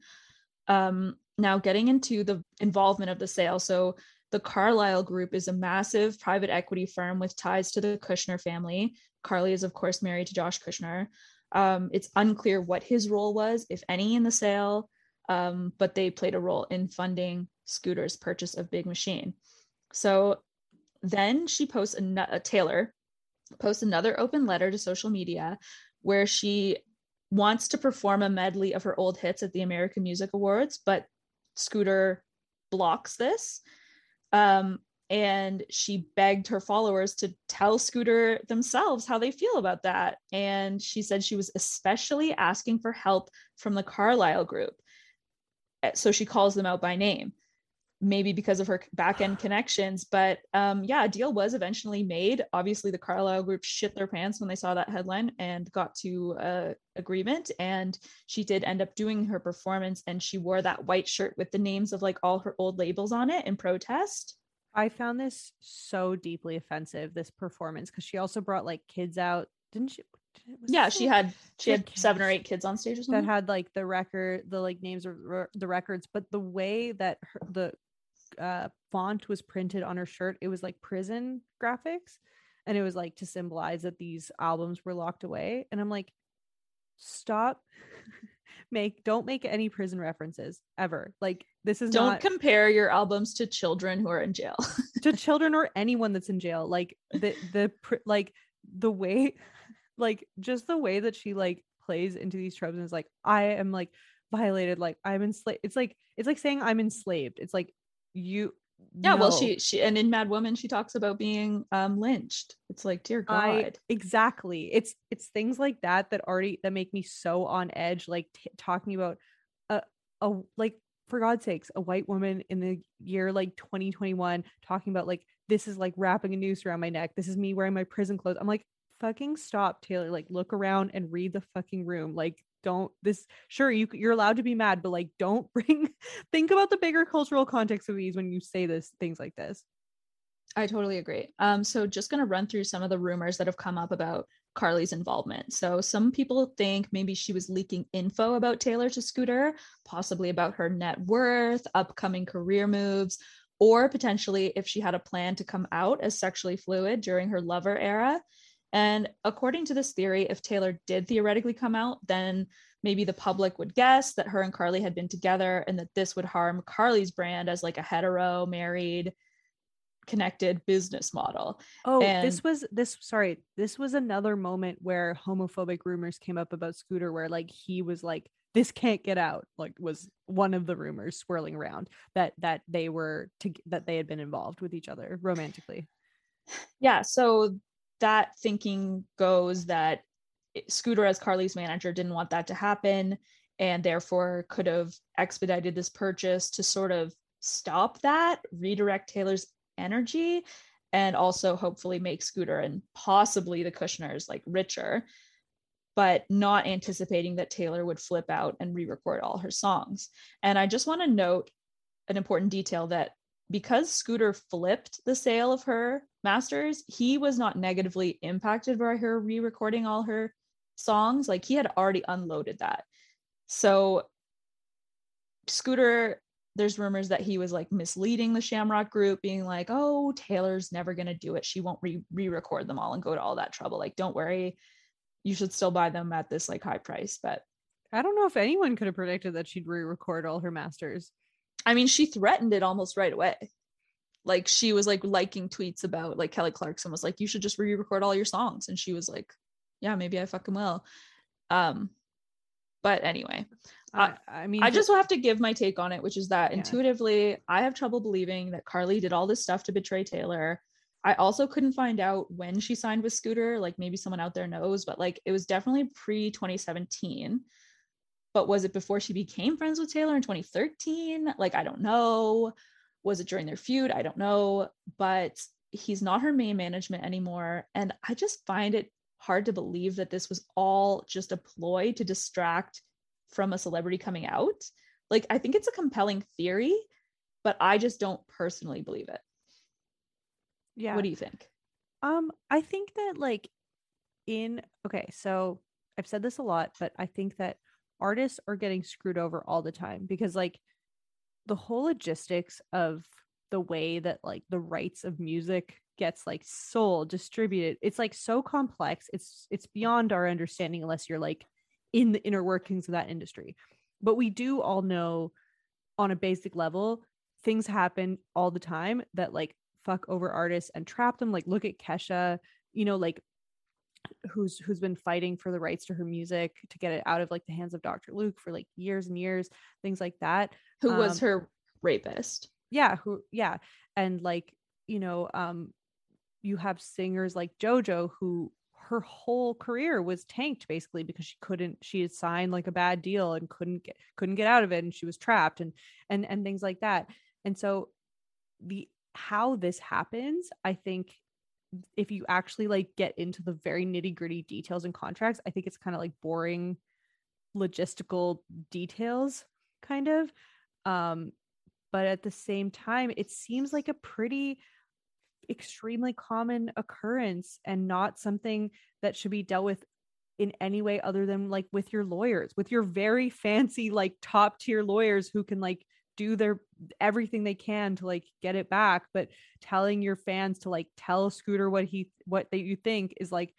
Um, now, getting into the involvement of the sale. So, the Carlyle Group is a massive private equity firm with ties to the Kushner family. Karlie is, of course, married to Josh Kushner. Um, it's unclear what his role was, if any, in the sale, um, but they played a role in funding Scooter's purchase of Big Machine. So then she posts a, a Taylor posts another open letter to social media where she wants to perform a medley of her old hits at the American Music Awards, but Scooter blocks this. Um, and she begged her followers to tell Scooter themselves how they feel about that. And she said she was especially asking for help from the Carlyle group. Uh, So she calls them out by name, maybe because of her back end connections. But um, yeah, a deal was eventually made. Obviously, the Carlyle group shit their pants when they saw that headline and got to uh, agreement. And she did end up doing her performance, and she wore that white shirt with the names of like all her old labels on it in protest. I found this so deeply offensive, this performance, because she also brought like kids out, didn't she? yeah she had she she had had seven or eight kids on stage or that had like the record, the like names of the records, but the way that her, the uh, font was printed on her shirt, it was like prison graphics, and it was like to symbolize that these albums were locked away. And I'm like, stop, make don't make any prison references ever. Like this is don't not compare your albums to children who are in jail to children or anyone that's in jail like the the pr- like the way like just the way that she like plays into these tropes and is like i am like violated like i'm enslaved it's like it's like saying i'm enslaved it's like you yeah well she she and in mad woman she talks about being um lynched it's like dear god I exactly. It's it's things like that that already that make me so on edge. Like t- talking about a a like for God's sakes, a white woman in the year like 2021 talking about like this is like wrapping a noose around my neck. This is me wearing my prison clothes. I'm like fucking stop, Taylor. Like look around and read the fucking room. Like don't this sure you you're allowed to be mad, but like don't bring think about the bigger cultural context of these when you say this things like this. I totally agree. Um, so just gonna run through some of the rumors that have come up about Karlie's involvement. So some people think maybe she was leaking info about Taylor to Scooter, possibly about her net worth, upcoming career moves, or potentially if she had a plan to come out as sexually fluid during her lover era. And according to this theory, if Taylor did theoretically come out, then maybe the public would guess that her and Karlie had been together and that this would harm Karlie's brand as like a hetero, married, connected business model. Oh, And- this was this sorry, this was another moment where homophobic rumors came up about Scooter where like he was like this can't get out like was one of the rumors swirling around that that they were to that they had been involved with each other romantically. Yeah, so that thinking goes that Scooter, as Karlie's manager, didn't want that to happen and therefore could have expedited this purchase to sort of stop that, redirect Taylor's energy, and also hopefully make Scooter and possibly the Kushners like richer. but not anticipating that Taylor would flip out and re record all her songs. And I just want to note an important detail that because Scooter flipped the sale of her masters, he was not negatively impacted by her re recording all her songs. Like he had already unloaded that. So Scooter, there's rumors that he was like misleading the Shamrock group, being like, oh, Taylor's never going to do it. She won't re record them all and go to all that trouble. Like, don't worry. You should still buy them at this like high price. But I don't know if anyone could have predicted that she'd re record all her masters. I mean, she threatened it almost right away. Like she was like liking tweets about like Kelly Clarkson was like, you should just re-record all your songs. And she was like, Yeah, maybe I fucking will. Um, but anyway, I, I mean, I just will have to give my take on it, which is that Yeah. intuitively, I have trouble believing that Karlie did all this stuff to betray Taylor. I also couldn't find out when she signed with Scooter. Like maybe someone out there knows, but like it was definitely pre 2017. But was it before she became friends with Taylor in 2013? Like I don't know. Was it during their feud? I don't know. But he's not her main management anymore. And I just find it hard to believe that this was all just a ploy to distract from a celebrity coming out. Like, I think it's a compelling theory, but I just don't personally believe it. yeah. What do you think? Um, I think that like in okay, so I've said this a lot, but I think that artists are getting screwed over all the time because like the whole logistics of the way that like the rights of music gets like sold, distributed, it's like so complex. It's it's beyond our understanding unless you're like in the inner workings of that industry. But we do all know on a basic level, things happen all the time that like fuck over artists and trap them. Like look at Kesha, you know, like who's who's been fighting for the rights to her music to get it out of like the hands of Dr. Luke for like years and years, things like that. Who was Um, her rapist? Yeah, who yeah. And like, you know, um you have singers like JoJo who her whole career was tanked basically because she couldn't she had signed like a bad deal and couldn't get couldn't get out of it and she was trapped and and and things like that. And so the how this happens, I think if you actually like get into the very nitty-gritty details and contracts, I think it's kind of like boring logistical details kind of. Um but at the same time it seems like a pretty extremely common occurrence and not something that should be dealt with in any way other than like with your lawyers with your very fancy like top tier lawyers who can like do their everything they can to like get it back but telling your fans to like tell scooter what he what that you think is like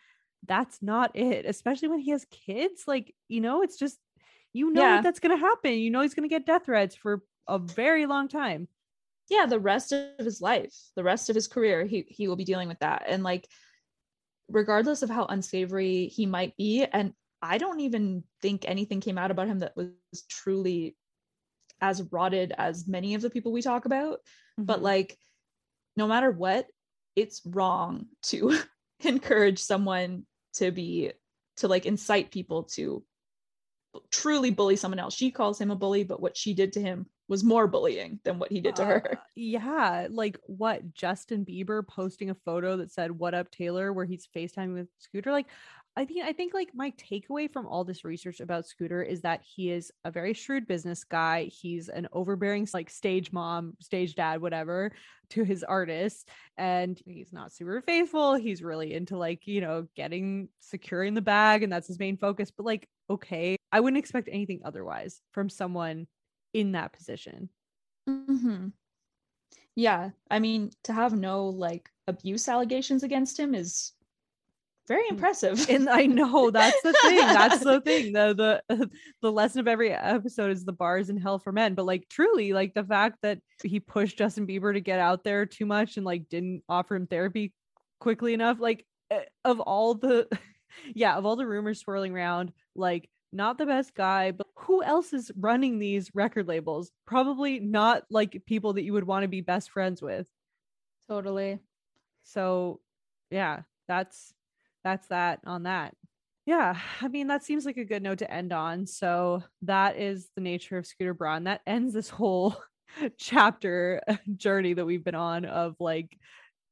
that's not it especially when he has kids like you know it's just you know Yeah. that's going to happen. You know he's going to get death threats for a very long time. Yeah the rest of his life the rest of his career he he will be dealing with that. And like regardless of how unsavory he might be and i don't even think anything came out about him that was truly as rotted as many of the people we talk about but Mhm. like no matter what it's wrong to encourage someone to be to like incite people to truly bully someone else she calls him a bully but what she did to him was more bullying than what he did to her Uh, yeah, like what Justin Bieber posting a photo that said "What up, Taylor," where he's FaceTiming with Scooter. Like, I think I think like my takeaway from all this research about Scooter is that he is a very shrewd business guy. He's an overbearing like stage mom, stage dad, whatever, to his artists, and he's not super faithful. He's really into like you know getting securing the bag, and that's his main focus. But like, okay, I wouldn't expect anything otherwise from someone in that position. hmm Yeah, I mean, to have no like abuse allegations against him is very impressive. and I know that's the thing. That's the thing. The the the lesson of every episode is the bars in hell for men. But like truly, like the fact that he pushed Justin Bieber to get out there too much and like didn't offer him therapy quickly enough. Like eh, of all the yeah, of all the rumors swirling around, like not the best guy, but who else is running these record labels? Probably not like people that you would want to be best friends with. totally. So yeah, that's that's that on that. Yeah, I mean that seems like a good note to end on. So that is the nature of Scooter Braun. That ends this whole chapter journey that we've been on of like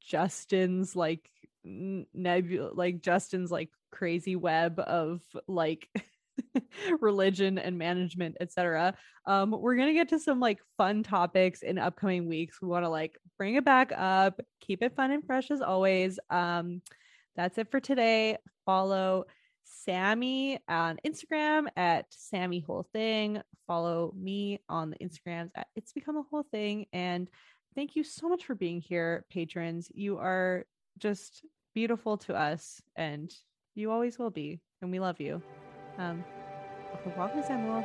Justin's like nebula like Justin's like crazy web of like religion and management, etc. Um, we're gonna get to some like fun topics in upcoming weeks. We want to like bring it back up, keep it fun and fresh as always. Um, that's it for today. Follow Sammy on Instagram at Sammy Whole Thing. Follow me on the Instagrams at It's Become a Whole Thing. And thank you so much for being here, patrons. You are just beautiful to us, and you always will be. And we love you. Um, welcome, Samuel.